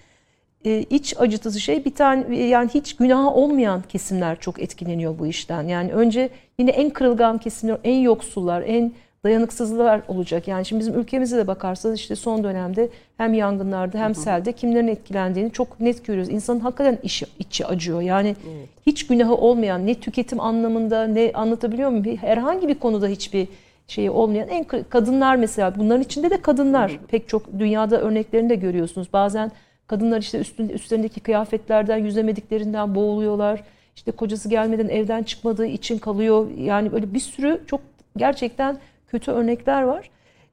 e, iç acıtısı şey bir tane yani hiç günahı olmayan kesimler çok etkileniyor bu işten. Yani önce yine en kırılgan kesimler, en yoksullar, en dayanıksızlıklar olacak. Yani şimdi bizim ülkemize de bakarsanız işte son dönemde hem yangınlarda hem selde kimlerin etkilendiğini çok net görüyoruz. İnsanın hakikaten içi, içi acıyor. Yani evet. hiç günahı olmayan ne tüketim anlamında ne anlatabiliyor muyum? Herhangi bir konuda hiçbir şeyi olmayan en kadınlar mesela bunların içinde de kadınlar Hı. pek çok dünyada örneklerini de görüyorsunuz. Bazen kadınlar işte üstünde, üstlerindeki kıyafetlerden yüzemediklerinden boğuluyorlar. İşte kocası gelmeden evden çıkmadığı için kalıyor. Yani böyle bir sürü çok gerçekten kötü örnekler var.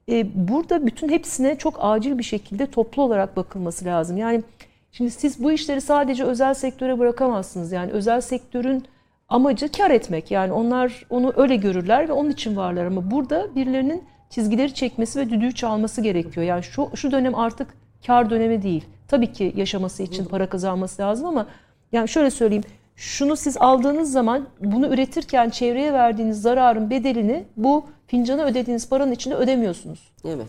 E, burada bütün hepsine çok acil bir şekilde toplu olarak bakılması lazım. Yani şimdi siz bu işleri sadece özel sektöre bırakamazsınız. Yani özel sektörün amacı kar etmek. Yani onlar onu öyle görürler ve onun için varlar. Ama burada birilerinin çizgileri çekmesi ve düdüğü çalması gerekiyor. Yani şu, şu dönem artık kar dönemi değil. Tabii ki yaşaması için para kazanması lazım ama yani şöyle söyleyeyim. Şunu siz aldığınız zaman bunu üretirken çevreye verdiğiniz zararın bedelini bu fincana ödediğiniz paranın içinde ödemiyorsunuz. Evet.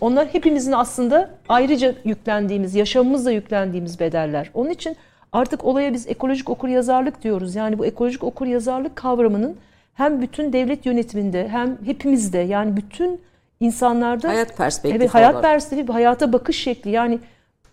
Onlar hepimizin aslında ayrıca yüklendiğimiz, yaşamımızla yüklendiğimiz bedeller. Onun için artık olaya biz ekolojik okuryazarlık diyoruz. Yani bu ekolojik okuryazarlık kavramının hem bütün devlet yönetiminde hem hepimizde yani bütün insanlarda Hayat perspektifi Evet, hayat olarak. perspektifi, hayata bakış şekli. Yani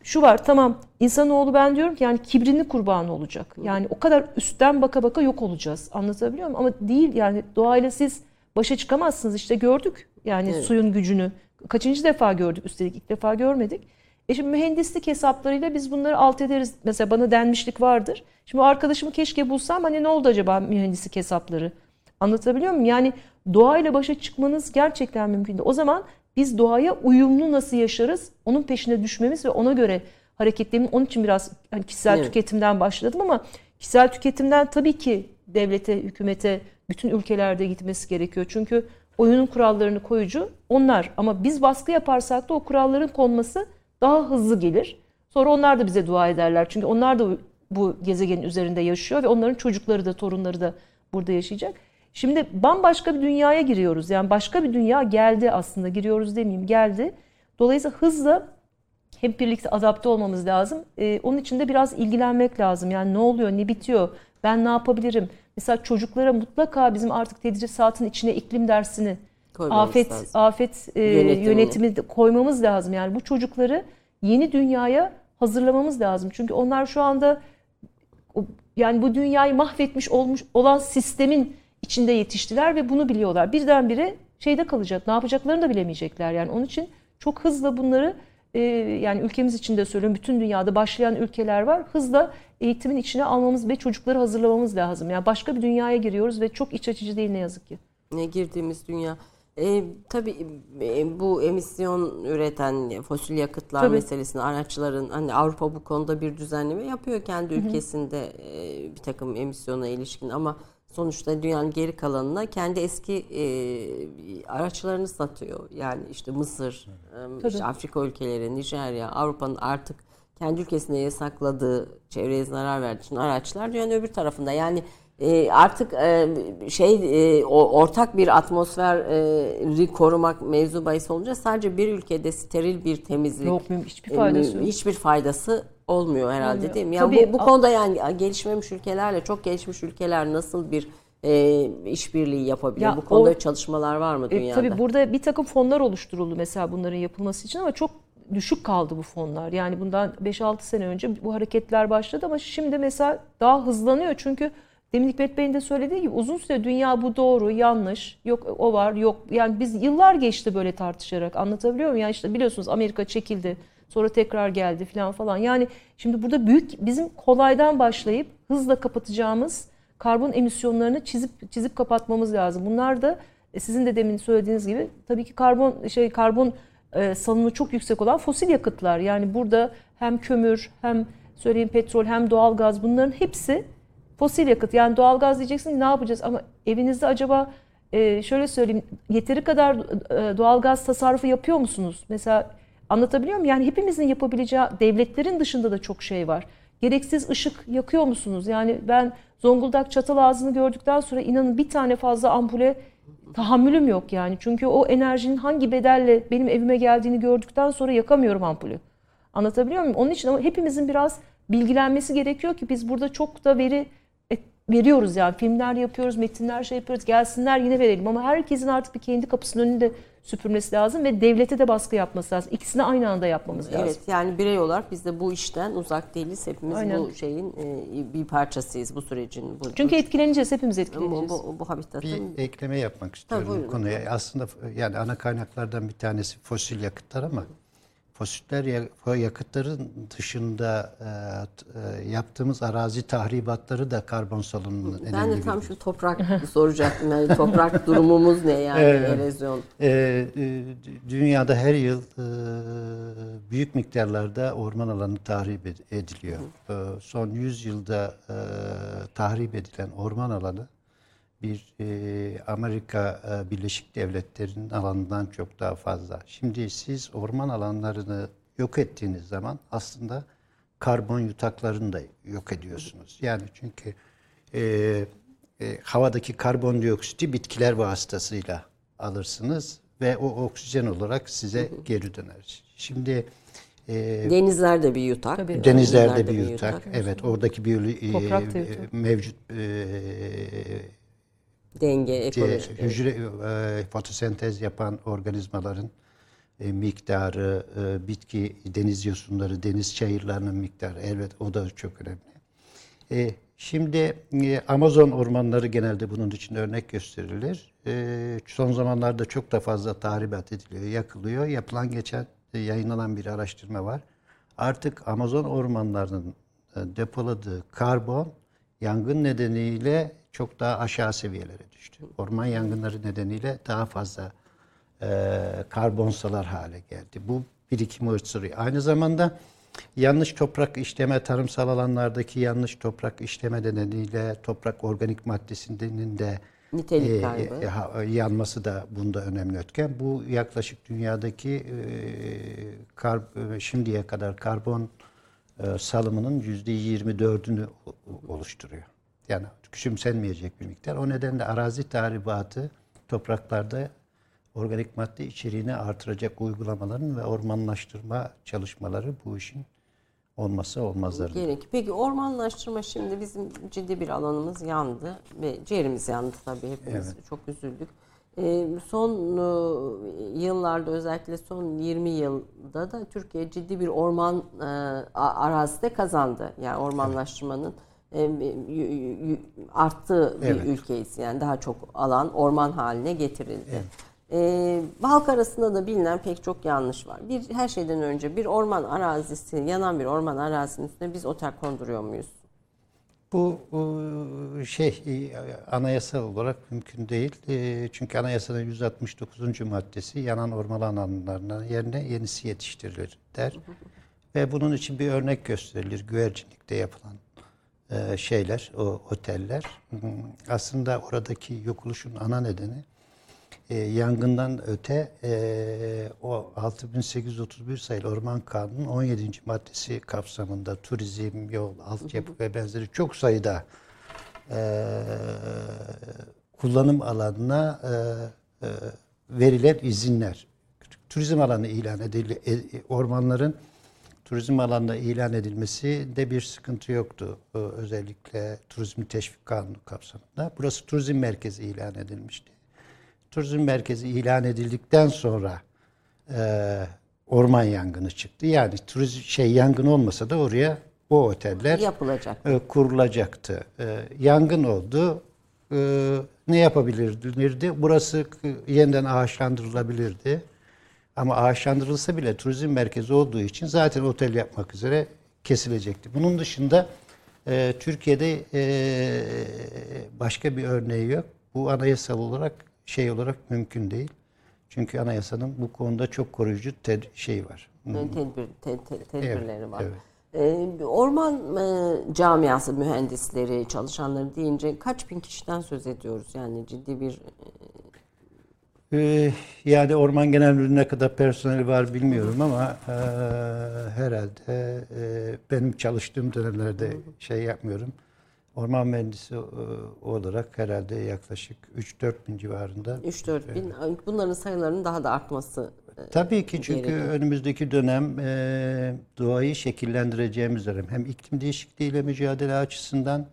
şu var tamam insanoğlu ben diyorum ki yani kibrini kurbanı olacak. Yani o kadar üstten baka baka yok olacağız. Anlatabiliyor muyum? Ama değil yani doğayla siz başa çıkamazsınız. İşte gördük yani suyun gücünü. Kaçıncı defa gördük üstelik ilk defa görmedik. E şimdi mühendislik hesaplarıyla biz bunları alt ederiz. Mesela bana denmişlik vardır. Şimdi arkadaşımı keşke bulsam hani ne oldu acaba mühendislik hesapları? Anlatabiliyor muyum? Yani doğayla başa çıkmanız gerçekten mümkün değil. O zaman biz doğaya uyumlu nasıl yaşarız? Onun peşine düşmemiz ve ona göre hareketlemin onun için biraz hani kişisel Evet. tüketimden başladım ama kişisel tüketimden tabii ki devlete, hükümete, bütün ülkelerde gitmesi gerekiyor. Çünkü oyunun kurallarını koyucu onlar ama biz baskı yaparsak da o kuralların konması daha hızlı gelir. Sonra onlar da bize dua ederler. Çünkü onlar da bu gezegenin üzerinde yaşıyor ve onların çocukları da torunları da burada yaşayacak. Şimdi bambaşka bir dünyaya giriyoruz. Yani başka bir dünya geldi aslında. Giriyoruz demeyeyim geldi. Dolayısıyla hızla hep birlikte adapte olmamız lazım. Ee, onun için de biraz ilgilenmek lazım. Yani ne oluyor, ne bitiyor, ben ne yapabilirim? Mesela çocuklara mutlaka bizim artık tedrisatın içine iklim dersini, Koymamız afet lazım. afet e, yönetimi de koymamız lazım. Yani bu çocukları yeni dünyaya hazırlamamız lazım. Çünkü onlar şu anda yani bu dünyayı mahvetmiş olmuş olan sistemin içinde yetiştiler ve bunu biliyorlar. Birdenbire şeyde kalacak. Ne yapacaklarını da bilemeyecekler. Yani onun için çok hızlı bunları e, yani ülkemiz için de söylüyorum bütün dünyada başlayan ülkeler var. Hızla eğitimin içine almamız ve çocukları hazırlamamız lazım. Yani başka bir dünyaya giriyoruz ve çok iç açıcı değil ne yazık ki. Ne girdiğimiz dünya. E, tabii e, bu emisyon üreten fosil yakıtlar Tabii. meselesini araçların hani Avrupa bu konuda bir düzenleme yapıyor kendi ülkesinde e, bir takım emisyona ilişkin ama sonuçta dünyanın geri kalanına kendi eski e, araçlarını satıyor. Yani işte Mısır, e, işte Afrika ülkeleri, Nijerya, Avrupa'nın artık kendi ülkesinde yasakladığı çevreye zarar verdiği için araçlar dünyanın öbür tarafında. Yani e, artık e, şey e, o, ortak bir atmosferi korumak mevzu bahis olunca sadece bir ülkede steril bir temizlik Yok, hiçbir e, faydası yok. hiçbir faydası olmuyor herhalde Olmuyor. değil mi? Yani Tabii, bu, bu konuda yani gelişmemiş ülkelerle çok gelişmiş ülkeler nasıl bir e, işbirliği yapabilir? Ya bu konuda o- çalışmalar var mı E, dünyada? tabii burada bir takım fonlar oluşturuldu mesela bunların yapılması için ama çok düşük kaldı bu fonlar. Yani bundan 5-6 sene önce bu hareketler başladı ama şimdi mesela daha hızlanıyor. Çünkü demin Hikmet Bey'in de söylediği gibi uzun süre dünya bu doğru, yanlış, yok o var, yok. Yani biz yıllar geçti böyle tartışarak anlatabiliyor muyum? Yani işte biliyorsunuz Amerika çekildi, sonra tekrar geldi falan falan. Yani şimdi burada büyük bizim kolaydan başlayıp hızla kapatacağımız karbon emisyonlarını çizip çizip kapatmamız lazım. Bunlar da e, sizin de demin söylediğiniz gibi tabii ki karbon şey karbon e, salınımı çok yüksek olan fosil yakıtlar. Yani burada hem kömür hem söyleyeyim petrol hem doğalgaz bunların hepsi fosil yakıt. Yani doğalgaz diyeceksin ne yapacağız ama evinizde acaba e, şöyle söyleyeyim yeteri kadar e, doğalgaz tasarrufu yapıyor musunuz? Mesela anlatabiliyor muyum? Yani hepimizin yapabileceği devletlerin dışında da çok şey var. Gereksiz ışık yakıyor musunuz? Yani ben Zonguldak çatal ağzını gördükten sonra inanın bir tane fazla ampule tahammülüm yok yani. Çünkü o enerjinin hangi bedelle benim evime geldiğini gördükten sonra yakamıyorum ampulü. Anlatabiliyor muyum? Onun için ama hepimizin biraz bilgilenmesi gerekiyor ki biz burada çok da veri veriyoruz yani filmler yapıyoruz, metinler şey yapıyoruz. Gelsinler yine verelim ama herkesin artık bir kendi kapısının önünde süpürmesi lazım ve devlete de baskı yapması lazım. İkisini aynı anda yapmamız lazım. Evet yani birey olarak biz de bu işten uzak değiliz. Hepimiz Aynen. bu şeyin e, bir parçasıyız bu sürecin. Bu, Çünkü etkileneceğiz, hepimiz bu, etkileneceğiz. bu, bu habitatın Bir ekleme yapmak istiyorum buyurun. bu konuya. Aslında yani ana kaynaklardan bir tanesi fosil yakıtlar ama fosiller ya- yakıtların dışında e, e, yaptığımız arazi tahribatları da karbon salınımının ben önemli de bir tam şu toprak soracaktım. Yani toprak durumumuz ne yani Evet. erozyon. Ee, e, dünyada her yıl e, büyük miktarlarda orman alanı tahrip ed- ediliyor. Ee, son 100 yılda e, tahrip edilen orman alanı bir e, Amerika e, Birleşik Devletleri'nin alanından çok daha fazla. Şimdi siz orman alanlarını yok ettiğiniz zaman aslında karbon yutaklarını da yok ediyorsunuz. Yani çünkü e, e, havadaki karbondioksiti bitkiler vasıtasıyla alırsınız ve o oksijen olarak size geri döner. Şimdi e, Denizler de bir yutak. Tabii. denizlerde bir yutak, evet oradaki da e, yutak. mevcut e, Denge, e, ekoloji. hücre e, fotosentez yapan organizmaların e, miktarı, e, bitki, deniz yosunları, deniz çayırlarının miktarı elbet o da çok önemli. E, şimdi e, Amazon ormanları genelde bunun için örnek gösterilir. E, son zamanlarda çok da fazla tahribat ediliyor, yakılıyor. Yapılan geçen e, yayınlanan bir araştırma var. Artık Amazon ormanlarının e, depoladığı karbon yangın nedeniyle çok daha aşağı seviyelere düştü. Orman yangınları nedeniyle daha fazla e, karbonsalar hale geldi. Bu birikimi ısırıyor. Aynı zamanda yanlış toprak işleme, tarımsal alanlardaki yanlış toprak işleme nedeniyle toprak organik maddesinin de Nitelik kaybı. e, ha- yanması da bunda önemli etken. Bu yaklaşık dünyadaki e, kar, e, şimdiye kadar karbon e, salımının yüzde 24'ünü oluşturuyor. Yani küçümsenmeyecek bir miktar. O nedenle arazi tahribatı topraklarda organik madde içeriğini artıracak uygulamaların ve ormanlaştırma çalışmaları bu işin olması olmazları. Gerek. Peki ormanlaştırma şimdi bizim ciddi bir alanımız yandı ve ciğerimiz yandı tabii hepimiz çok üzüldük. Ee, son e, yıllarda özellikle son 20 yılda da Türkiye ciddi bir orman e, arazide kazandı. Yani ormanlaştırmanın e, y- arttığı bir Evet. ülkeyiz. Yani daha çok alan orman haline getirildi. Ee, halk arasında da bilinen pek çok yanlış var. Bir her şeyden önce bir orman arazisi, yanan bir orman arazisinin üstüne biz otel konduruyor muyuz? Bu şey e, anayasal olarak mümkün değil. E, Çünkü anayasanın 169. maddesi yanan orman alanlarının yerine yenisi yetiştirilir der. Ve bunun için bir örnek gösterilir. Güvercinlikte yapılan e, şeyler, o oteller. Aslında oradaki yok oluşun ana nedeni e, yangından öte e, o 6831 sayılı Orman Kanunu'nun 17. maddesi kapsamında turizm, yol, altyapı ve benzeri çok sayıda kullanım alanına e, verilen izinler. Turizm alanı ilan edildi. ormanların turizm alanına ilan edilmesi de bir sıkıntı yoktu. Ee, Özellikle turizm teşvik kanunu kapsamında. Burası turizm merkezi ilan edilmişti. Turizm merkezi ilan edildikten sonra e, orman yangını çıktı. Yani turizm şey yangın olmasa da oraya bu oteller Yapılacak. e, kurulacaktı. E, yangın oldu. E, ne yapabilirdi? Burası yeniden ağaçlandırılabilirdi. Ama ağaçlandırılsa bile turizm merkezi olduğu için zaten otel yapmak üzere kesilecekti. Bunun dışında e, Türkiye'de e, başka bir örneği yok. Bu anayasal olarak şey olarak mümkün değil. Çünkü anayasanın bu konuda çok koruyucu ted- şey var. Tedbir, te- te- tedbirleri Evet, var. evet. Ee, orman e, camiası mühendisleri, çalışanları deyince kaç bin kişiden söz ediyoruz? Yani ciddi bir Ee, yani Orman Genel Müdürlüğü'ne ne kadar personeli var bilmiyorum ama e, herhalde e, benim çalıştığım dönemlerde şey yapmıyorum. Orman mühendisi e, olarak herhalde yaklaşık 3-4 bin civarında. 3-4 bin. Bunların sayılarının daha da artması e, Tabii ki çünkü gerekiyor. önümüzdeki dönem e, doğayı şekillendireceğimiz dönem. Hem iklim değişikliğiyle mücadele açısından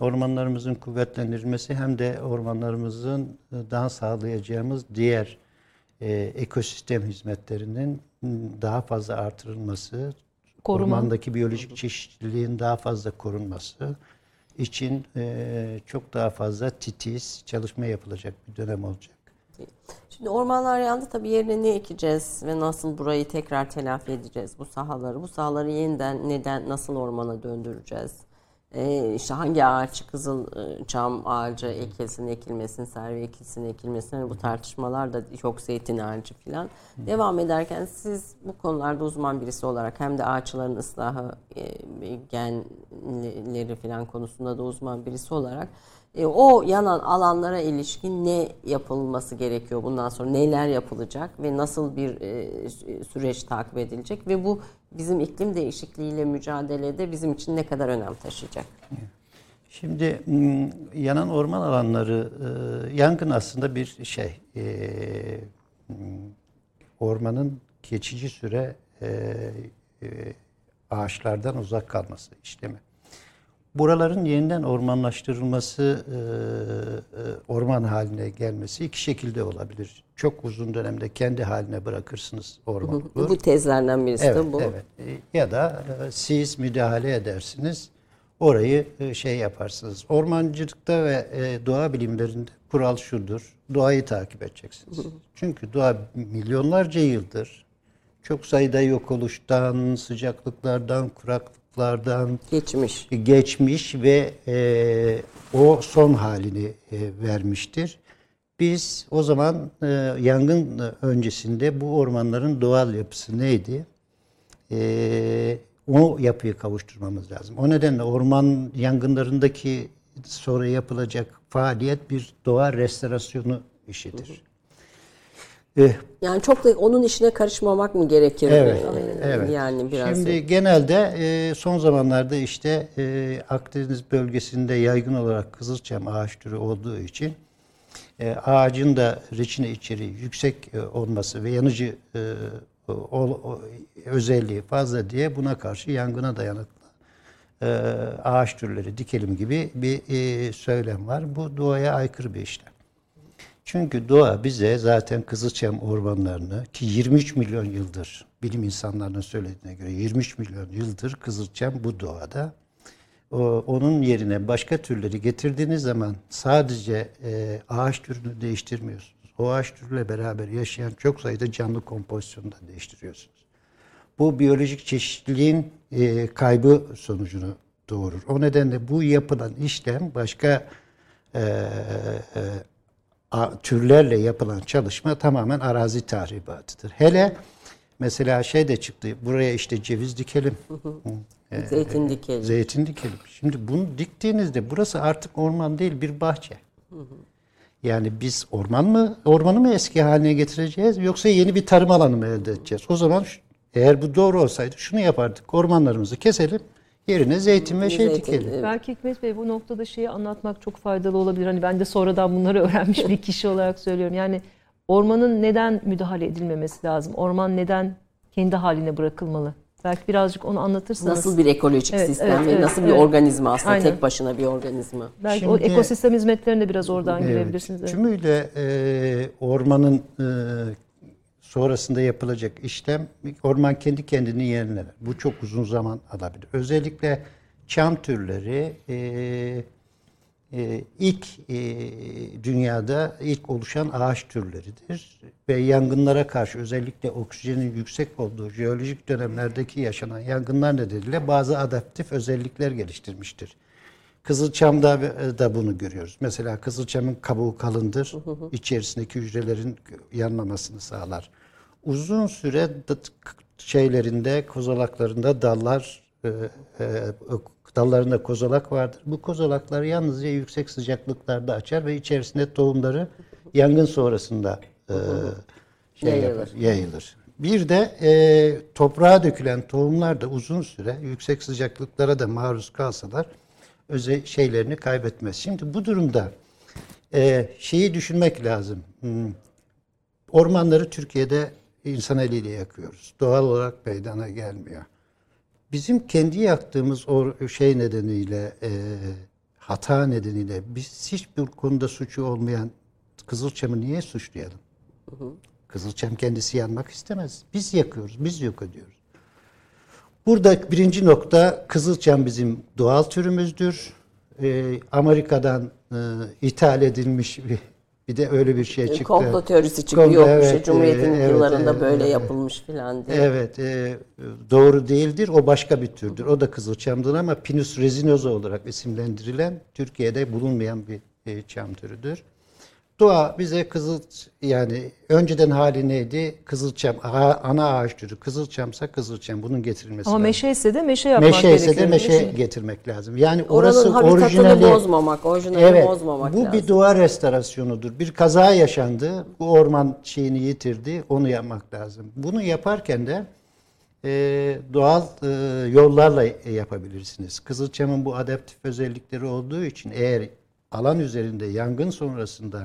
ormanlarımızın kuvvetlendirilmesi hem de ormanlarımızın e, daha sağlayacağımız diğer e, ekosistem hizmetlerinin daha fazla artırılması, Koruma. ormandaki biyolojik çeşitliliğin daha fazla korunması için e, çok daha fazla titiz çalışma yapılacak bir dönem olacak. Şimdi ormanlar yandı tabii yerine ne ekeceğiz ve nasıl burayı tekrar telafi edeceğiz bu sahaları? Bu sahaları yeniden neden nasıl ormana döndüreceğiz? E, işte hangi ağaç kızıl e, çam ağacı ekilsin ekilmesin servi ekilsin ekilmesin hani bu tartışmalar da çok zeytin ağacı falan devam ederken siz bu konularda uzman birisi olarak hem de ağaçların ıslahı e, genleri falan konusunda da uzman birisi olarak o yanan alanlara ilişkin ne yapılması gerekiyor? Bundan sonra neler yapılacak ve nasıl bir süreç takip edilecek? Ve bu bizim iklim değişikliğiyle mücadelede bizim için ne kadar önem taşıyacak? Şimdi m, yanan orman alanları, e, yangın aslında bir şey, e, m, ormanın geçici süre ağaçlardan uzak kalması işlemi. Buraların yeniden ormanlaştırılması, e, e, orman haline gelmesi iki şekilde olabilir. Çok uzun dönemde kendi haline bırakırsınız ormanı. Bu tezlerden birisi Evet, de bu. evet. E, Ya da siz müdahale edersiniz, orayı şey yaparsınız. Ormancılıkta ve doğa bilimlerinde kural şudur, doğayı takip edeceksiniz. Çünkü doğa milyonlarca yıldır çok sayıda yok oluştan, sıcaklıklardan, kuraklıklardan Geçmiş. geçmiş ve e, o son halini e, vermiştir. Biz o zaman e, yangın öncesinde bu ormanların doğal yapısı neydi? E, o yapıyı kavuşturmamız lazım. O nedenle orman yangınlarındaki sonra yapılacak faaliyet bir doğa restorasyonu işidir. E, Yani çok da onun işine karışmamak mı gerekir? Evet, Ee, evet. Yani biraz Şimdi genelde e, son zamanlarda işte e, Akdeniz bölgesinde yaygın olarak kızılçam ağaç türü olduğu için e, ağacın da reçine içeriği yüksek e, olması ve yanıcı e, o, o- özelliği fazla diye buna karşı yangına dayanıklı e, ağaç türleri dikelim gibi bir e, söylem var. Bu doğaya aykırı bir işlem. Çünkü doğa bize zaten Kızılçam ormanlarını ki 23 milyon yıldır bilim insanlarının söylediğine göre 23 milyon yıldır Kızılçam bu doğada. O, onun yerine başka türleri getirdiğiniz zaman sadece e, ağaç türünü değiştirmiyorsunuz. O ağaç türüyle beraber yaşayan çok sayıda canlı kompozisyonu da değiştiriyorsunuz. Bu biyolojik çeşitliliğin e, kaybı sonucunu doğurur. O nedenle bu yapılan işlem başka e, e, türlerle yapılan çalışma tamamen arazi tahribatıdır. Hele mesela şey de çıktı. Buraya işte ceviz dikelim. zeytin dikelim. Zeytin dikelim. Şimdi bunu diktiğinizde burası artık orman değil bir bahçe. Yani biz orman mı ormanı mı eski haline getireceğiz yoksa yeni bir tarım alanı mı elde edeceğiz? O zaman eğer bu doğru olsaydı şunu yapardık. Ormanlarımızı keselim. Yerine zeytin ve şey Zeytin, dikelim. evet. Belki Hikmet Bey bu noktada şeyi anlatmak çok faydalı olabilir. Hani ben de sonradan bunları öğrenmiş bir kişi olarak söylüyorum. Yani ormanın neden müdahale edilmemesi lazım? Orman neden kendi haline bırakılmalı? Belki birazcık onu anlatırsanız. Nasıl bir ekolojik Evet, sistem evet, ve evet, nasıl bir evet. organizma aslında Aynen. tek başına bir organizma. Belki o Şimdi- ekosistem hizmetlerine biraz oradan Evet. girebilirsiniz. Evet. Tümüyle e, ormanın e, sonrasında yapılacak işlem orman kendi kendini yeniler. Bu çok uzun zaman alabilir. Özellikle çam türleri e, e, ilk e, dünyada ilk oluşan ağaç türleridir ve yangınlara karşı özellikle oksijenin yüksek olduğu jeolojik dönemlerdeki yaşanan yangınlar nedeniyle bazı adaptif özellikler geliştirmiştir. Kızılçam'da da bunu görüyoruz. Mesela Kızılçam'ın kabuğu kalındır. içerisindeki hücrelerin yanmamasını sağlar. Uzun süre şeylerinde, kozalaklarında dallar, e, e, dallarında kozalak vardır. Bu kozalaklar yalnızca yüksek sıcaklıklarda açar ve içerisinde tohumları yangın sonrasında e, şey Yayılır. yapar, yayılır. Bir de e, toprağa dökülen tohumlar da uzun süre yüksek sıcaklıklara da maruz kalsalar öze şeylerini kaybetmez. Şimdi bu durumda e, şeyi düşünmek lazım. Hmm, Ormanları Türkiye'de insan eliyle yakıyoruz. Doğal olarak meydana gelmiyor. Bizim kendi yaktığımız o şey nedeniyle, e, hata nedeniyle biz hiçbir konuda suçu olmayan Kızılçam'ı niye suçlayalım? Kızılçam kendisi yanmak istemez. Biz yakıyoruz, biz yok ediyoruz. Burada birinci nokta Kızılçam bizim doğal türümüzdür. Ee, Amerika'dan e, ithal edilmiş bir Bir de öyle bir şey çıktı. Komplo teorisi çıkıyor. Komplo, evet, Cumhuriyet'in e, evet, yıllarında e, böyle e, yapılmış filan diye. Evet, e, doğru değildir. O başka bir türdür. O da kızılçamdır ama Pinus resinosa olarak isimlendirilen Türkiye'de bulunmayan bir e, çam türüdür. Doğa bize kızıl yani önceden hali neydi? Kızılçam ana ağaç türü. Kızılçamsa kızılçam bunun getirilmesi Ama lazım. meşe ise de meşe yapmak Meşe gerekiyor. ise de meşe mi? getirmek lazım. Yani Oranın orası habitatını orijinali bozmamak, orijinali Evet. bozmamak bu lazım. bir doğa restorasyonudur. Bir kaza yaşandı. Bu orman şeyini yitirdi. Onu yapmak lazım. Bunu yaparken de e, doğal e, yollarla yapabilirsiniz. Kızılçamın bu adaptif özellikleri olduğu için eğer alan üzerinde yangın sonrasında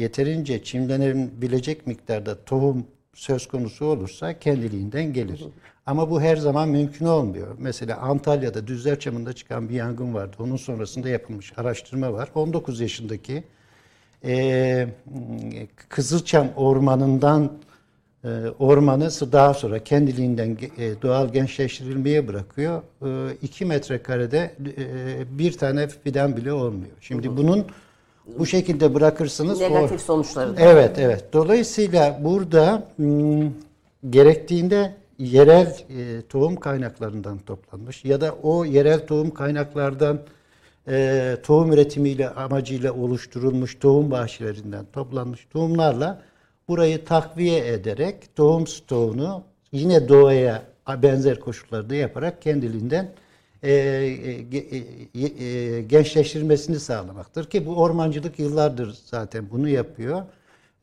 yeterince çimlenebilecek miktarda tohum söz konusu olursa kendiliğinden gelir. Ama bu her zaman mümkün olmuyor. Mesela Antalya'da Düzlerçamı'nda çıkan bir yangın vardı. Onun sonrasında yapılmış araştırma var. 19 yaşındaki e, Kızılçam ormanından e, ormanı daha sonra kendiliğinden e, doğal gençleştirilmeye bırakıyor. 2 metrekarede e, bir tane fidan bile olmuyor. Şimdi bunun bu şekilde bırakırsınız. o- Negatif sonuçları da. Evet, evet. Dolayısıyla burada hmm, gerektiğinde yerel e, tohum kaynaklarından toplanmış ya da o yerel tohum kaynaklardan e, tohum üretimiyle amacıyla oluşturulmuş tohum bahçelerinden toplanmış tohumlarla burayı takviye ederek tohum stoğunu yine doğaya benzer koşullarda yaparak kendiliğinden e, e, e, e, gençleştirmesini sağlamaktır ki bu ormancılık yıllardır zaten bunu yapıyor.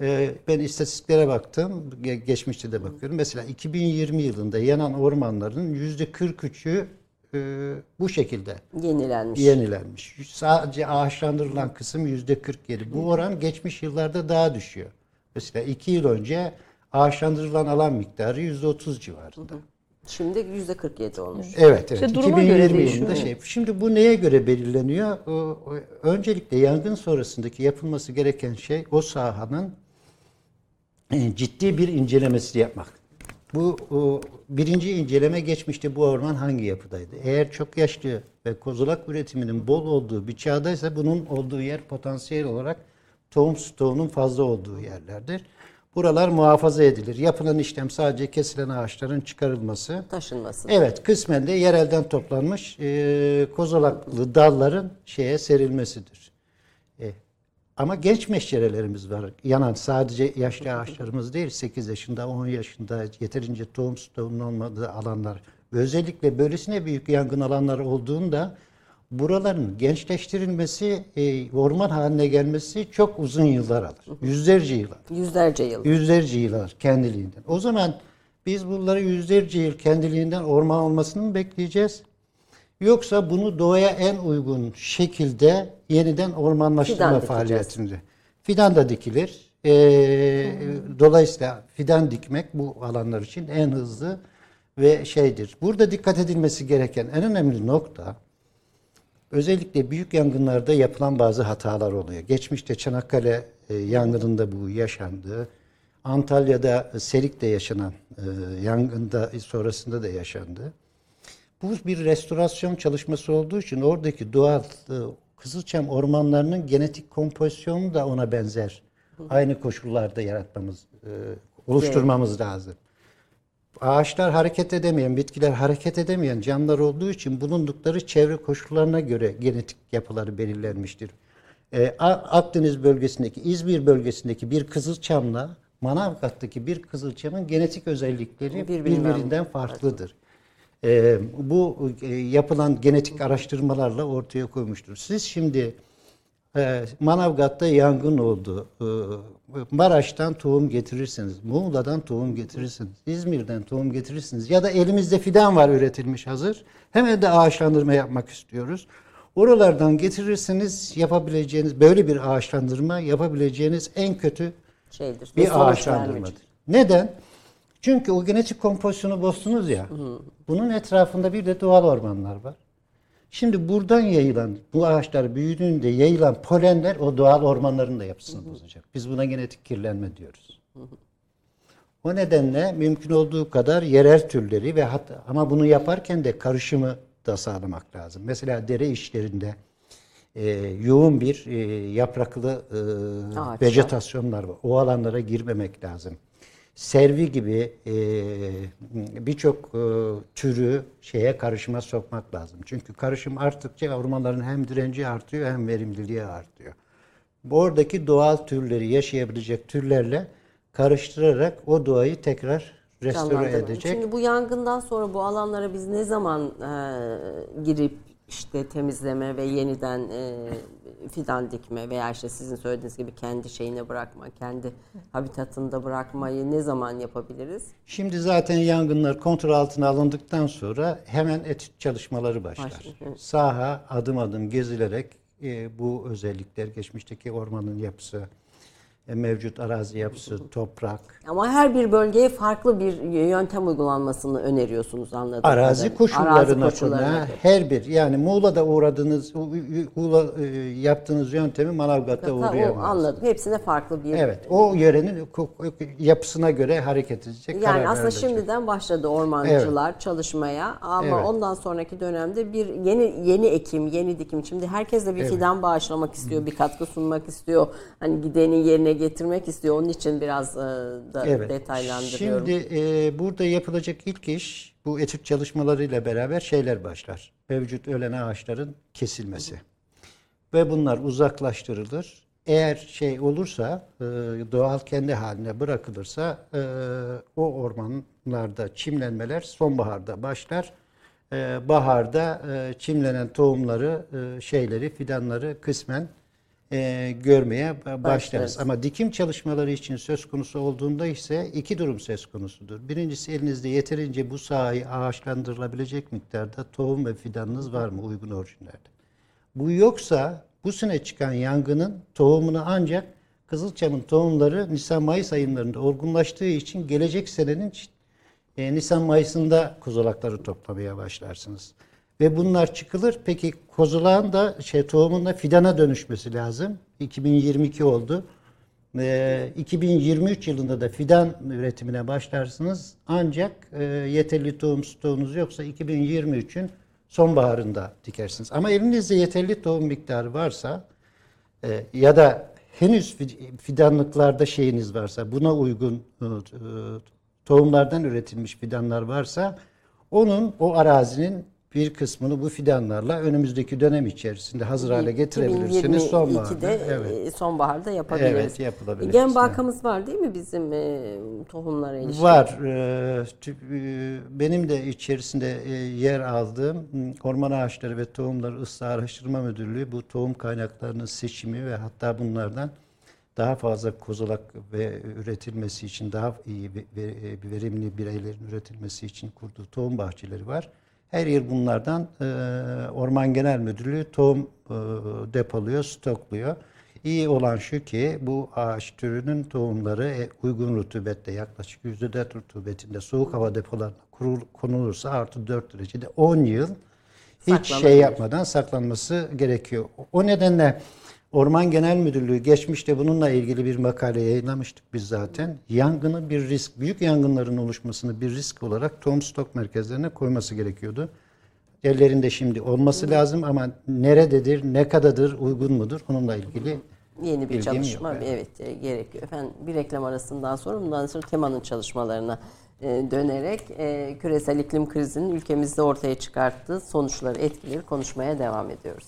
E, ben istatistiklere baktım, ge- geçmişte de bakıyorum. Mesela 2020 yılında yanan ormanların yüzde 43'ü e, bu şekilde Yenilenmiş. yenilenmiş. Sadece ağaçlandırılan kısım yüzde 47. Bu oran geçmiş yıllarda daha düşüyor. Mesela iki yıl önce ağaçlandırılan alan miktarı yüzde 30 civarında. Şimdi yüzde 47 olmuş. Evet, evet. İşte duruma göre 2020 değişiyor. yılında şey. Şimdi bu neye göre belirleniyor? O- o- Öncelikle yangın sonrasındaki yapılması gereken şey o sahanın e, ciddi bir incelemesi yapmak. Bu o, birinci inceleme geçmişte bu orman hangi yapıdaydı? Eğer çok yaşlı ve kozulak üretiminin bol olduğu bir çağdaysa bunun olduğu yer potansiyel olarak tohum stoğunun fazla olduğu yerlerdir. Buralar muhafaza edilir. Yapılan işlem sadece kesilen ağaçların çıkarılması. Taşınması. Evet, kısmen de yerelden toplanmış e, kozalaklı dalların şeye serilmesidir. E, ama genç meşçerelerimiz var. Yanan sadece yaşlı ağaçlarımız değil, 8 yaşında, 10 yaşında yeterince tohum stoğunun olmadığı alanlar. Ve özellikle böylesine büyük yangın alanları olduğunda buraların gençleştirilmesi, e, orman haline gelmesi çok uzun yıllar alır. Yüzlerce yıl alır. Yüzlerce yıl. Yüzlerce yıl alır kendiliğinden. O zaman biz bunları yüzlerce yıl kendiliğinden orman olmasını mı bekleyeceğiz? Yoksa bunu doğaya en uygun şekilde yeniden ormanlaştırma Fidan dikeceğiz. faaliyetinde. Fidan da dikilir. Ee, dolayısıyla fidan dikmek bu alanlar için en hızlı ve şeydir. Burada dikkat edilmesi gereken en önemli nokta özellikle büyük yangınlarda yapılan bazı hatalar oluyor. Geçmişte Çanakkale e, yangınında bu yaşandı. Antalya'da Serik'te yaşanan e, yangında sonrasında da yaşandı. Bu bir restorasyon çalışması olduğu için oradaki doğal e, Kızılçam ormanlarının genetik kompozisyonu da ona benzer. Aynı koşullarda yaratmamız, e, oluşturmamız lazım. Ağaçlar hareket edemeyen, bitkiler hareket edemeyen canlılar olduğu için bulundukları çevre koşullarına göre genetik yapıları belirlenmiştir. A- Akdeniz bölgesindeki, İzmir bölgesindeki bir kızılçamla Manavgat'taki bir kızılçamın genetik özellikleri Birbirinden birbirinden farklıdır. Ee, bu e, yapılan genetik araştırmalarla ortaya koymuştur. Siz şimdi e, Manavgat'ta yangın oldu. E, Maraş'tan tohum getirirsiniz. Muğla'dan tohum getirirsiniz. İzmir'den tohum getirirsiniz. Ya da elimizde fidan var üretilmiş hazır. Hemen de ağaçlandırma yapmak istiyoruz. Oralardan getirirsiniz yapabileceğiniz böyle bir ağaçlandırma yapabileceğiniz en kötü Şeydir. bir ağaçlandırmadır. Neden? Çünkü o genetik kompozisyonu bozdunuz ya. Bunun etrafında bir de doğal ormanlar var. Şimdi buradan yayılan, bu ağaçlar büyüdüğünde yayılan polenler o doğal ormanların da yapısını bozacak. Biz buna genetik kirlenme diyoruz. O nedenle mümkün olduğu kadar yerel türleri ve hatta ama bunu yaparken de karışımı da sağlamak lazım. Mesela dere işlerinde e, yoğun bir e, yapraklı e, Ağaçlar. vejetasyonlar var. O alanlara girmemek lazım. Servi gibi e, birçok e, türü şeye karışıma sokmak lazım. Çünkü karışım arttıkça ormanların hem direnci artıyor hem verimliliği artıyor. Oradaki doğal türleri yaşayabilecek türlerle karıştırarak o doğayı tekrar restore edecek. Şimdi bu yangından sonra bu alanlara biz ne zaman e, girip işte temizleme ve yeniden e, fidan dikme veya işte sizin söylediğiniz gibi kendi şeyine bırakma, kendi habitatında bırakmayı ne zaman yapabiliriz? Şimdi zaten yangınlar kontrol altına alındıktan sonra hemen etüt çalışmaları başlar. Evet. Saha adım adım gezilerek e, bu özellikler geçmişteki ormanın yapısı, mevcut arazi yapısı, toprak, Ama her bir bölgeye farklı bir yöntem uygulanmasını öneriyorsunuz anladığım arazi kadarıyla. koşullarına, Arazi koşullarına her bir yani Muğla'da uğradığınız u- u- Uğla, e, yaptığınız yöntemi Manavgat'ta göre. Ha, o uğrayamaz. anladım. Hepsine farklı bir Evet, o yörenin yapısına göre hareket edecek. karar Yani aslında verilecek. şimdiden başladı ormancılar çalışmaya ama Evet. ondan sonraki dönemde bir yeni yeni ekim, yeni dikim. Şimdi herkes de bir fidan bağışlamak istiyor, bir katkı sunmak istiyor. Hani gidenin yerine getirmek istiyor. Onun için biraz e, da Evet. detaylandırıyorum. Şimdi e, burada yapılacak ilk iş bu etüt çalışmalarıyla beraber şeyler başlar. Mevcut ölen ağaçların kesilmesi. Ve bunlar uzaklaştırılır. Eğer şey olursa, e, doğal kendi haline bırakılırsa e, o ormanlarda çimlenmeler sonbaharda başlar. E, baharda e, çimlenen tohumları, şeyleri, fidanları kısmen e, görmeye ba- başlarız. Başlarız. Ama dikim çalışmaları için söz konusu olduğunda ise iki durum söz konusudur. Birincisi elinizde yeterince bu sahayı ağaçlandırılabilecek miktarda tohum ve fidanınız var mı uygun orijinlerde? Bu yoksa bu sene çıkan yangının tohumunu ancak Kızılçam'ın tohumları Nisan-Mayıs aylarında olgunlaştığı için gelecek senenin e, Nisan-Mayıs'ında kozalakları toplamaya başlarsınız. Ve bunlar çıkılır. Peki kozalağın da şey tohumun da fidana dönüşmesi lazım. 2022 oldu. E, 2023 yılında da fidan üretimine başlarsınız. Ancak e, yeterli tohum stoğunuz yoksa 2023'ün sonbaharında dikersiniz. Ama elinizde yeterli tohum miktarı varsa e, ya da henüz fi- fidanlıklarda şeyiniz varsa buna uygun e, e, tohumlardan üretilmiş fidanlar varsa onun o arazinin bir kısmını bu fidanlarla önümüzdeki dönem içerisinde hazır hale getirebilirsiniz. Sonbaharda. 2022'de Evet. e, sonbaharda yapabiliriz. Evet, yapılabilir. Gen bankamız var değil mi bizim e, tohumlara ilişkin? Var. Tü- e, Benim de içerisinde e, yer aldığım Orman Ağaçları ve Tohumları Islah Araştırma Müdürlüğü bu tohum kaynaklarının seçimi ve hatta bunlardan daha fazla kozalak ve üretilmesi için daha iyi ve- ve- e, verimli bireylerin üretilmesi için kurduğu tohum bahçeleri var. Her yıl bunlardan e, Orman Genel Müdürlüğü tohum e, depoluyor, stokluyor. İyi olan şu ki bu ağaç türünün tohumları e, uygun rutubette yaklaşık %4 rutubetinde soğuk hava depolarına kurul- konulursa artı 4 derecede 10 yıl hiç şey yapmadan saklanması gerekiyor. O nedenle Orman Genel Müdürlüğü geçmişte bununla ilgili bir makale yayınlamıştık biz zaten. Yangını bir risk, büyük yangınların oluşmasını bir risk olarak tohum stok merkezlerine koyması gerekiyordu. Ellerinde şimdi olması lazım ama nerededir, ne kadardır, uygun mudur onunla ilgili Yeni bir çalışma yok, evet e, gerekiyor. Efendim bir reklam arasından sonra bundan sonra temanın çalışmalarına e, dönerek e, küresel iklim krizinin ülkemizde ortaya çıkarttığı sonuçları, etkileri konuşmaya devam ediyoruz.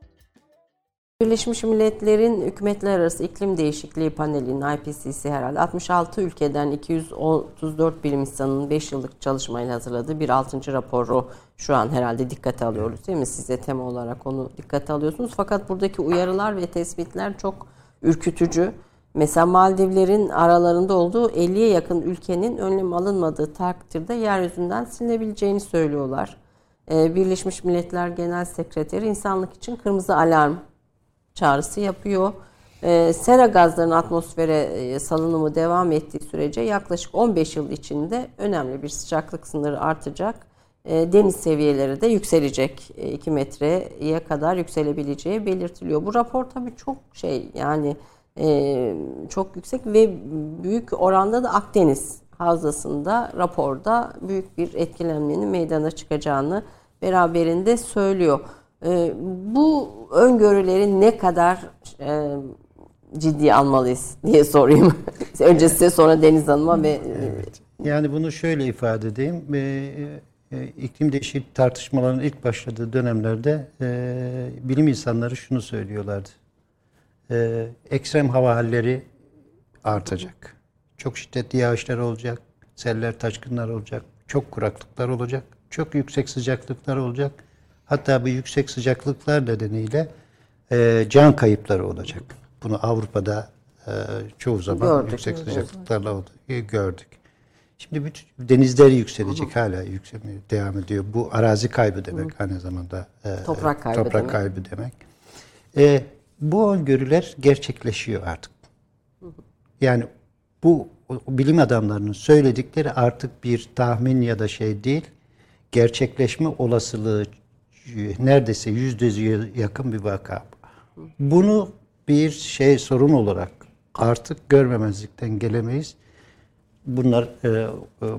Birleşmiş Milletler'in Hükümetler Arası İklim Değişikliği Paneli'nin IPCC herhalde 66 ülkeden 234 bilim insanının 5 yıllık çalışmayla hazırladığı bir 6. raporu şu an herhalde dikkate alıyoruz değil mi? Size tema olarak onu dikkate alıyorsunuz. Fakat buradaki uyarılar ve tespitler çok ürkütücü. Mesela Maldivlerin aralarında olduğu 50'ye yakın ülkenin önlem alınmadığı takdirde yeryüzünden silinebileceğini söylüyorlar. Ee, Birleşmiş Milletler Genel Sekreteri insanlık için kırmızı alarm çağrısı yapıyor. Ee, sera gazlarının atmosfere e, salınımı devam ettiği sürece yaklaşık 15 yıl içinde önemli bir sıcaklık sınırı artacak. Ee, deniz seviyeleri de yükselecek. 2 metreye kadar yükselebileceği belirtiliyor. Bu rapor tabii çok şey yani e, çok yüksek ve büyük oranda da Akdeniz havzasında raporda büyük bir etkilenmenin meydana çıkacağını beraberinde söylüyor. E, bu öngörüleri ne kadar e, ciddiye almalıyız diye sorayım. Önce size sonra Deniz Hanım'a ve Evet. Yani bunu şöyle ifade edeyim. E, e, iklim değişikliği tartışmalarının ilk başladığı dönemlerde e, bilim insanları şunu söylüyorlardı. E, ekstrem hava halleri artacak. Çok şiddetli yağışlar olacak. Seller, taşkınlar olacak. Çok kuraklıklar olacak. Çok yüksek sıcaklıklar olacak. Hatta bu yüksek sıcaklıklar nedeniyle e, can kayıpları olacak. Bunu Avrupa'da e, çoğu zaman Gördük. yüksek sıcaklıklarla oldu, e, gördük. Şimdi bütün denizler yükselecek hala yükselmeye devam ediyor. Bu arazi kaybı demek aynı zamanda. e, Toprak kaybı toprak demek. kaybı demek. E, bu öngörüler gerçekleşiyor artık. Yani bu bilim adamlarının söyledikleri artık bir tahmin ya da şey değil, gerçekleşme olasılığı neredeyse yüzde yüze yakın bir vaka. Bunu bir şey sorun olarak artık görmemezlikten gelemeyiz. Bunlar e, e,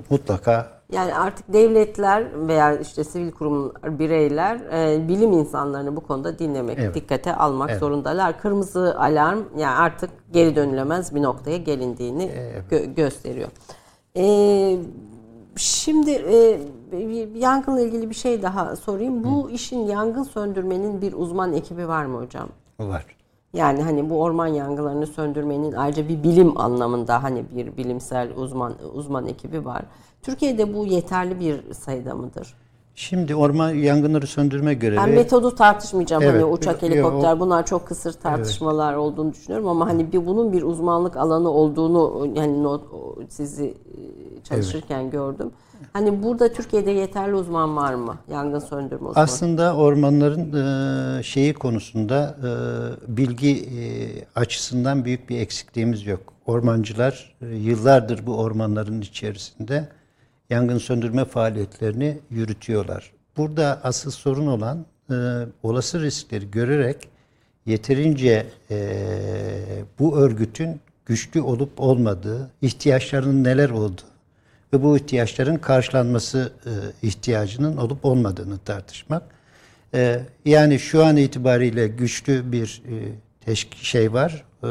mutlaka Yani artık devletler veya işte sivil kurumlar, bireyler e, bilim insanlarını bu konuda dinlemek, Evet. dikkate almak zorundalar. Kırmızı alarm yani artık geri dönülemez bir noktaya gelindiğini gö- gösteriyor. E, şimdi e, yangınla ilgili bir şey daha sorayım. Bu işin yangın söndürmenin bir uzman ekibi var mı hocam? var. Yani hani bu orman yangınlarını söndürmenin ayrıca bir bilim anlamında hani bir bilimsel uzman uzman ekibi var. Türkiye'de bu yeterli bir sayıda mıdır? Şimdi orman yangınları söndürme görevi Ben metodu tartışmayacağım Evet, hani uçak, helikopter o- bunlar çok kısır tartışmalar olduğunu düşünüyorum ama hani bir bunun bir uzmanlık alanı olduğunu yani not, sizi e, çalışırken gördüm. Hani burada Türkiye'de yeterli uzman var mı? Yangın söndürme uzmanı. Aslında ormanların e, şeyi konusunda e, bilgi e, açısından büyük bir eksikliğimiz yok. Ormancılar yıllardır bu ormanların içerisinde yangın söndürme faaliyetlerini yürütüyorlar. Burada asıl sorun olan olası riskleri görerek yeterince bu örgütün güçlü olup olmadığı, ihtiyaçlarının neler olduğu ve bu ihtiyaçların karşılanması e, ihtiyacının olup olmadığını tartışmak. E, yani şu an itibariyle güçlü bir e, teşk şey var, e,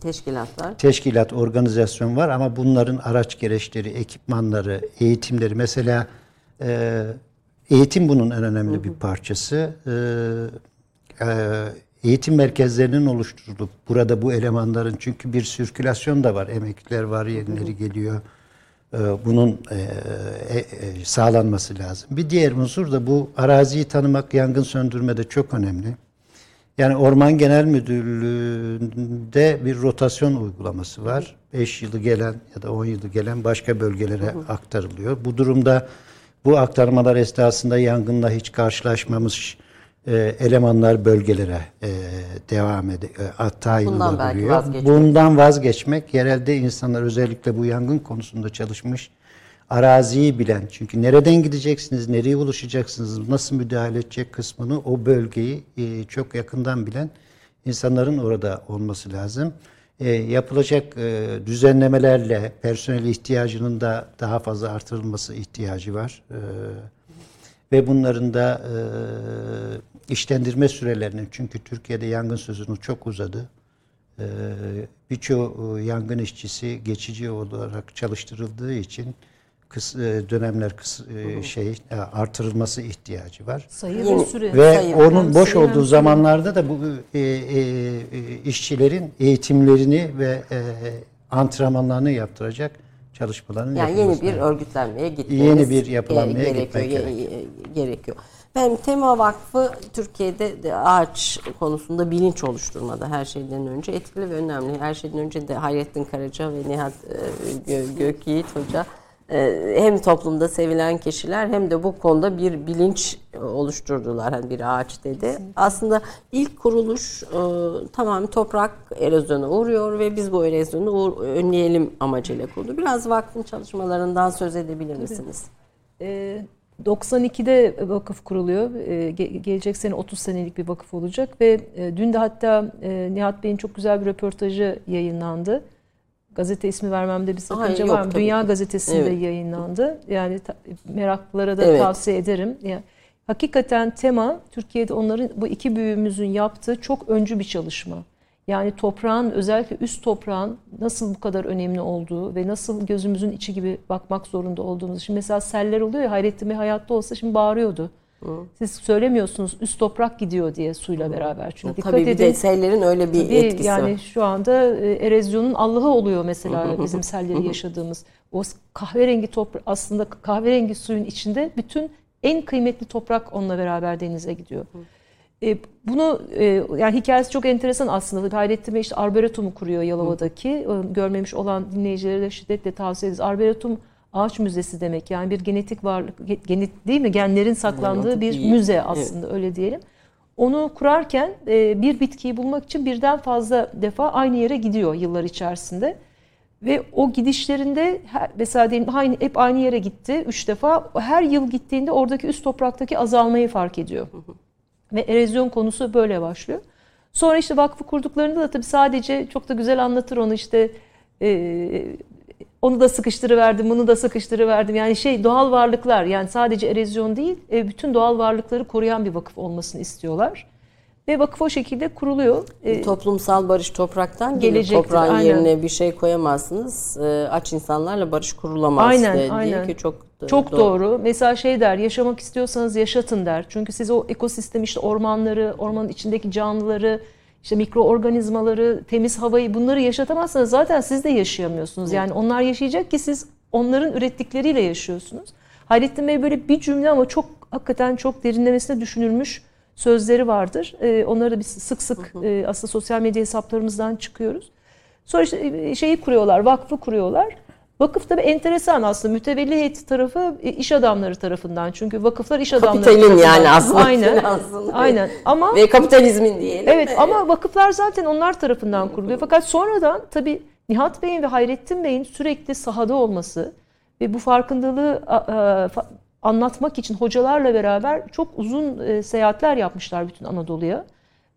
Teşkilatlar. teşkilat, organizasyon var ama bunların araç gereçleri, ekipmanları, eğitimleri mesela e, eğitim bunun en önemli bir parçası. E, e, eğitim merkezlerinin oluşturulup burada bu elemanların çünkü bir sirkülasyon da var. Emekliler var, yenileri geliyor. E, bunun e, e, e, sağlanması lazım. Bir diğer unsur da bu araziyi tanımak yangın söndürmede çok önemli. Yani Orman Genel Müdürlüğü'nde bir rotasyon uygulaması var. 5 yılı gelen ya da 10 yılı gelen başka bölgelere aktarılıyor. Bu durumda bu aktarmalar esnasında yangınla hiç karşılaşmamış e, elemanlar bölgelere e, devam ede, e, Bundan olabiliyor. vazgeçmek. Bundan vazgeçmek yerelde insanlar özellikle bu yangın konusunda çalışmış araziyi bilen çünkü nereden gideceksiniz, nereye ulaşacaksınız, nasıl müdahale edecek kısmını o bölgeyi e, çok yakından bilen insanların orada olması lazım. E, yapılacak e, düzenlemelerle personel ihtiyacının da daha fazla artırılması ihtiyacı var. E, ve bunların da e, işlendirme sürelerinin çünkü Türkiye'de yangın sezonu çok uzadı. E, Birçoğu e, yangın işçisi geçici olarak çalıştırıldığı için kıs, e, dönemler kıs, e, şey artırılması ihtiyacı var. Sayı ve süre. Ve Sayın, onun boş sayı olduğu süre. zamanlarda da bu e, e, e, işçilerin eğitimlerini ve e, antrenmanlarını yaptıracak çalışmaların Yani yeni bir lazım. örgütlenmeye gitmemiz Yeni bir yapılanmaya gerekiyor. gitmek ge- gerekiyor. Ben Tema Vakfı Türkiye'de de ağaç konusunda bilinç oluşturmada her şeyden önce etkili ve önemli. Her şeyden önce de Hayrettin Karaca ve Nihat e, Gö- Gökyiğit Hoca e, hem toplumda sevilen kişiler hem de bu konuda bir bilinç oluşturdular. Hani bir ağaç dedi. Aslında ilk kuruluş e, tamam toprak erozyona uğruyor ve biz bu erozyonu önleyelim amacıyla kuruldu. Biraz vakfın çalışmalarından söz edebilir misiniz? Ee, 92'de vakıf kuruluyor. Ee, ge- gelecek sene 30 senelik bir vakıf olacak ve e, dün de hatta e, Nihat Bey'in çok güzel bir röportajı yayınlandı. Gazete ismi vermemde bir sakınca var mı? Dünya ki. Gazetesi'nde Evet. yayınlandı. Yani meraklılara da Evet. tavsiye ederim. Yani, hakikaten tema Türkiye'de onların bu iki büyüğümüzün yaptığı çok öncü bir çalışma. Yani toprağın özellikle üst toprağın nasıl bu kadar önemli olduğu ve nasıl gözümüzün içi gibi bakmak zorunda olduğumuz. Şimdi mesela seller oluyor ya Hayrettin Bey hayatta olsa şimdi bağırıyordu. Siz söylemiyorsunuz üst toprak gidiyor diye suyla beraber. Çünkü dikkat Tabii bir edin. de sellerin öyle bir Tabii, etkisi yani var. şu anda e, erozyonun Allah'ı oluyor mesela bizim selleri yaşadığımız. O kahverengi toprak aslında kahverengi suyun içinde bütün en kıymetli toprak onunla beraber denize gidiyor. E, bunu e, yani hikayesi çok enteresan aslında. Hayrettin Bey işte Arboretum'u kuruyor Yalova'daki. E, Görmemiş olan dinleyicilere de şiddetle tavsiye ederiz. Arboretum ağaç müzesi demek. Yani bir genetik varlık, ge- genet değil mi? Genlerin saklandığı bir iyi. müze aslında öyle diyelim. Onu kurarken e, bir bitkiyi bulmak için birden fazla defa aynı yere gidiyor yıllar içerisinde. Ve o gidişlerinde mesela diyelim aynı, hep aynı yere gitti üç defa. Her yıl gittiğinde oradaki üst topraktaki azalmayı fark ediyor. Ve erozyon konusu böyle başlıyor. Sonra işte vakfı kurduklarında da tabii sadece çok da güzel anlatır onu işte e, onu da sıkıştırıverdim, bunu da sıkıştırıverdim. Yani şey doğal varlıklar yani sadece erozyon değil e, bütün doğal varlıkları koruyan bir vakıf olmasını istiyorlar. Ve vakıf o şekilde kuruluyor. E, Toplumsal barış topraktan. Gelecektir, Toprağın aynen. yerine bir şey koyamazsınız. Ee, Aç insanlarla barış kurulamaz Aynen, de- diye aynen. ki çok Çok doğru. Mesela şey der, yaşamak istiyorsanız yaşatın der. Çünkü siz o ekosistem işte ormanları, ormanın içindeki canlıları, işte mikroorganizmaları, temiz havayı bunları yaşatamazsanız zaten siz de yaşayamıyorsunuz. Yani onlar yaşayacak ki siz onların ürettikleriyle yaşıyorsunuz. Hayrettin Bey böyle bir cümle ama çok hakikaten çok derinlemesine düşünülmüş sözleri vardır. Ee, onları da biz sık sık e, aslında sosyal medya hesaplarımızdan çıkıyoruz. Sonra işte e, şeyi kuruyorlar, vakfı kuruyorlar. Vakıf tabii enteresan aslında mütevelli heyeti tarafı e, iş adamları tarafından. Çünkü vakıflar iş adamları Kapitalin tarafından. yani aslında Aynen. Aynen. Ama Ve kapitalizmin diyelim. Evet de. ama vakıflar zaten onlar tarafından kuruluyor. Fakat sonradan tabii Nihat Bey'in ve Hayrettin Bey'in sürekli sahada olması ve bu farkındalığı fa- anlatmak için hocalarla beraber çok uzun e, seyahatler yapmışlar bütün Anadolu'ya.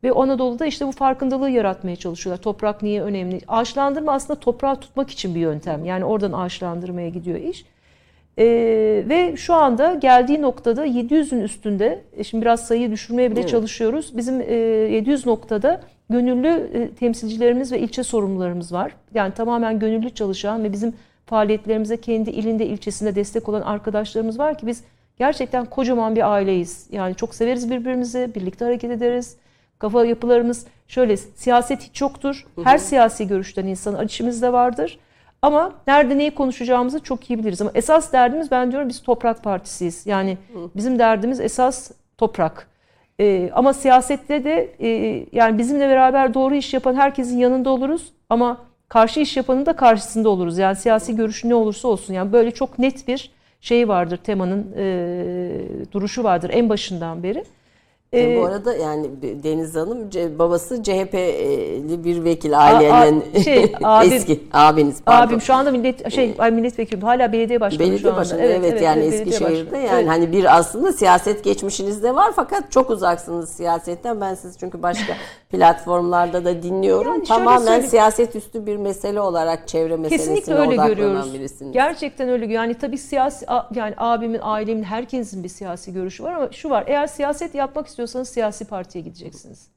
Ve Anadolu'da işte bu farkındalığı yaratmaya çalışıyorlar. Toprak niye önemli? Ağaçlandırma aslında toprağı tutmak için bir yöntem. Yani oradan ağaçlandırmaya gidiyor iş. Ee, ve şu anda geldiği noktada 700'ün üstünde, e, şimdi biraz sayıyı düşürmeye bile Evet. çalışıyoruz. Bizim e, 700 noktada gönüllü e, temsilcilerimiz ve ilçe sorumlularımız var. Yani tamamen gönüllü çalışan ve bizim faaliyetlerimize kendi ilinde, ilçesinde destek olan arkadaşlarımız var ki biz gerçekten kocaman bir aileyiz. Yani çok severiz birbirimizi, birlikte hareket ederiz. Kafa yapılarımız şöyle siyaset hiç yoktur. Her siyasi görüşten insan içimizde vardır. Ama nerede neyi konuşacağımızı çok iyi biliriz. Ama esas derdimiz ben diyorum biz toprak partisiyiz. Yani bizim derdimiz esas toprak. Ee, ama siyasette de e, yani bizimle beraber doğru iş yapan herkesin yanında oluruz. Ama karşı iş yapanın da karşısında oluruz. Yani siyasi görüş ne olursa olsun. Yani böyle çok net bir şey vardır temanın e, duruşu vardır en başından beri. E, bu Ee, arada yani Deniz Hanım babası CHP'li bir vekil ailenin a- şey, abim- eski abiniz pardon. Abim şu anda millet şey ay milletvekili hala belediye başkanı şu Belediye anda. başkanı evet, yani belediye Eskişehir'de yani Evet. hani bir aslında siyaset geçmişiniz de var fakat çok uzaksınız siyasetten. Ben sizi çünkü başka platformlarda da dinliyorum. Yani Tamamen siyaset üstü bir mesele olarak çevre meselesine Kesinlikle öyle görüyoruz. birisiniz. Gerçekten öyle. Yani tabii siyasi yani abimin, ailemin, herkesin bir siyasi görüşü var ama şu var. Eğer siyaset yapmak istiyorsanız siyasi partiye gideceksiniz.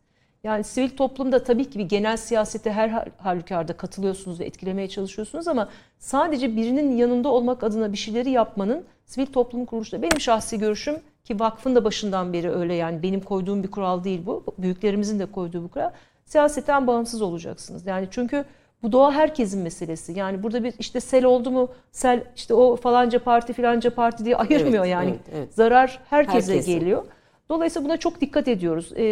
Yani sivil toplumda tabii ki bir genel siyasete her hal- halükarda katılıyorsunuz ve etkilemeye çalışıyorsunuz ama sadece birinin yanında olmak adına bir şeyleri yapmanın sivil toplum kuruluşları benim şahsi görüşüm ki vakfın da başından beri öyle yani benim koyduğum bir kural değil bu. Büyüklerimizin de koyduğu bu kural. Siyasetten bağımsız olacaksınız. Yani çünkü bu doğa herkesin meselesi. Yani burada bir işte sel oldu mu sel işte o falanca parti filanca parti diye ayırmıyor Evet, yani. evet, evet. Zarar herkese Herkesin. geliyor. Dolayısıyla buna çok dikkat ediyoruz. E,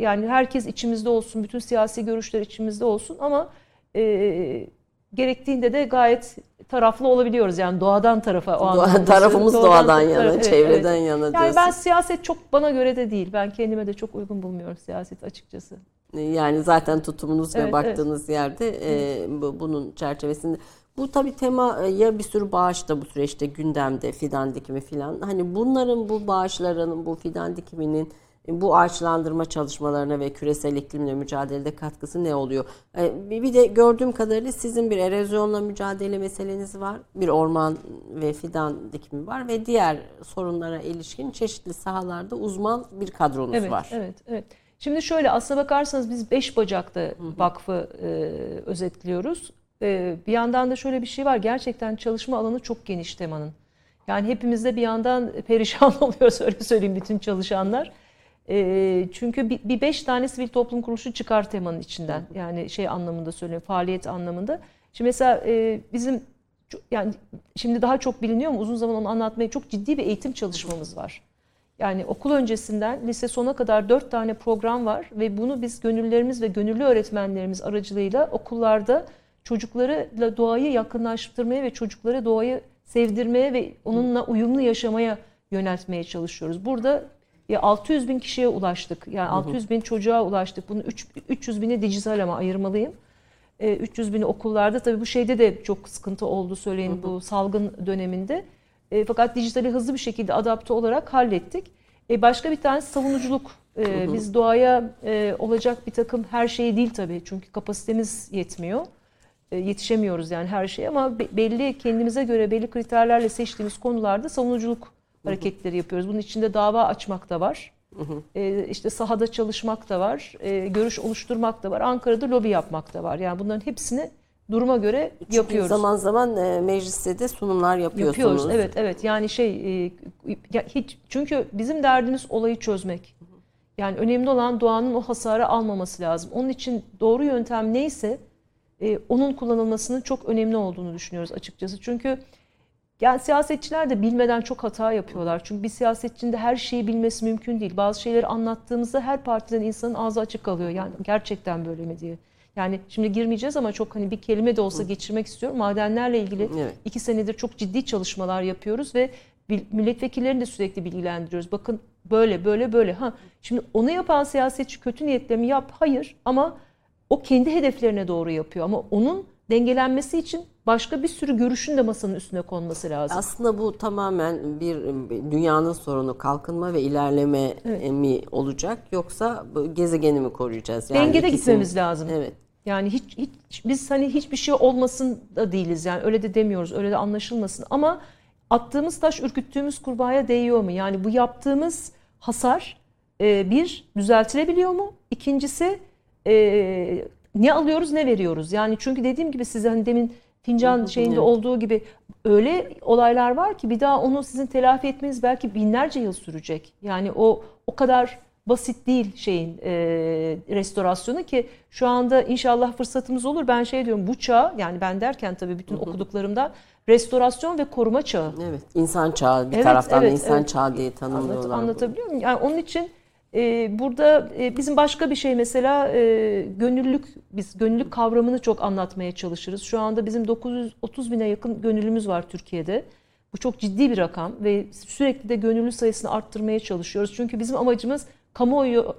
yani herkes içimizde olsun, bütün siyasi görüşler içimizde olsun ama e, gerektiğinde de gayet taraflı olabiliyoruz. Yani doğadan tarafa o Doğa-. Tarafımız doğadan yana, Evet, çevreden evet. yana Yani diyorsun. ben siyaset çok bana göre de değil. Ben kendime de çok uygun bulmuyorum siyaset açıkçası. Yani zaten tutumunuz ve Evet, baktığınız yerde e, bu- bunun çerçevesinde. Bu tabii tema e, ya bir sürü bağış da bu süreçte gündemde fidan dikimi filan. Hani bunların bu bağışların bu fidan dikiminin e, bu ağaçlandırma çalışmalarına ve küresel iklimle mücadelede katkısı ne oluyor? E, Bir de gördüğüm kadarıyla sizin bir erozyonla mücadele meseleniz var. Bir orman ve fidan dikimi var ve diğer sorunlara ilişkin çeşitli sahalarda uzman bir kadronuz Evet, var. evet, evet. Şimdi şöyle aslına bakarsanız biz beş bacakta vakfı e, özetliyoruz. E, bir yandan da şöyle bir şey var. Gerçekten çalışma alanı çok geniş temanın. Yani hepimiz de bir yandan perişan oluyoruz öyle söyleyeyim bütün çalışanlar. E, çünkü bir, bir beş tane sivil toplum kuruluşu çıkar temanın içinden. Yani şey anlamında söylüyorum, faaliyet anlamında. Şimdi mesela e, bizim yani şimdi daha çok biliniyor mu? Uzun zaman onu anlatmaya çok ciddi bir eğitim çalışmamız var. Yani okul öncesinden lise sona kadar dört tane program var ve bunu biz gönüllerimiz ve gönüllü öğretmenlerimiz aracılığıyla okullarda çocuklarla doğayı yakınlaştırmaya ve çocuklara doğayı sevdirmeye ve onunla uyumlu yaşamaya yöneltmeye çalışıyoruz. Burada ya 600 bin kişiye ulaştık. Yani 600 bin çocuğa ulaştık. Bunun üç- 300 bini dijital ama ayırmalıyım. E, 300 bini okullarda tabii bu şeyde de çok sıkıntı oldu söyleyin bu salgın döneminde. E, fakat dijitali hızlı bir şekilde adapte olarak hallettik. E, başka bir tanesi savunuculuk. E, Biz doğaya e, olacak bir takım her şeyi değil tabii çünkü kapasitemiz yetmiyor. E, yetişemiyoruz yani her şeye ama be- belli kendimize göre belli kriterlerle seçtiğimiz konularda savunuculuk hareketleri yapıyoruz. Bunun içinde dava açmak da var. E, işte sahada çalışmak da var, e, görüş oluşturmak da var, Ankara'da lobi yapmak da var. Yani bunların hepsini duruma göre Çünkü yapıyoruz. Zaman zaman e, mecliste de sunumlar yapıyorsunuz. Yapıyoruz. Evet, evet. Yani şey e, ya hiç çünkü bizim derdimiz olayı çözmek. Yani önemli olan doğanın o hasarı almaması lazım. Onun için doğru yöntem neyse e, onun kullanılmasının çok önemli olduğunu düşünüyoruz açıkçası. Çünkü yani siyasetçiler de bilmeden çok hata yapıyorlar. Çünkü bir siyasetçinin de her şeyi bilmesi mümkün değil. Bazı şeyleri anlattığımızda her partiden insanın ağzı açık kalıyor. Yani gerçekten böyle mi diye. Yani şimdi girmeyeceğiz ama çok hani bir kelime de olsa geçirmek istiyorum. Madenlerle ilgili Evet. iki senedir çok ciddi çalışmalar yapıyoruz ve milletvekillerini de sürekli bilgilendiriyoruz. Bakın böyle böyle böyle. Ha şimdi onu yapan siyasetçi kötü niyetle mi yap? Hayır ama o kendi hedeflerine doğru yapıyor ama onun dengelenmesi için başka bir sürü görüşün de masanın üstüne konması lazım. Aslında bu tamamen bir dünyanın sorunu kalkınma ve ilerleme e, mi olacak yoksa gezegeni mi koruyacağız? Dengede ikisini- gitmemiz lazım. Evet. Yani hiç, hiç biz hani hiçbir şey olmasın da değiliz yani öyle de demiyoruz öyle de anlaşılmasın ama attığımız taş ürküttüğümüz kurbağaya değiyor mu? Yani bu yaptığımız hasar e, bir düzeltilebiliyor mu? İkincisi e, ne alıyoruz ne veriyoruz? Yani çünkü dediğim gibi size hani demin fincan şeyinde evet. olduğu gibi öyle olaylar var ki bir daha onu sizin telafi etmeniz belki binlerce yıl sürecek. Yani o o kadar basit değil şeyin e, restorasyonu ki şu anda inşallah fırsatımız olur. Ben şey diyorum bu çağ yani ben derken tabii bütün okuduklarımda restorasyon ve koruma çağı. Evet. İnsan çağı bir Evet, taraftan da evet, insan evet. çağı diye Anlat, tanımlıyorlar. bunu. anlatabiliyor muyum? Yani onun için burada e, bizim başka bir şey mesela e, gönüllülük biz gönüllülük kavramını çok anlatmaya çalışırız. Şu anda bizim 930 bine yakın gönüllümüz var Türkiye'de. Bu çok ciddi bir rakam ve sürekli de gönüllü sayısını arttırmaya çalışıyoruz. Çünkü bizim amacımız kamuoyu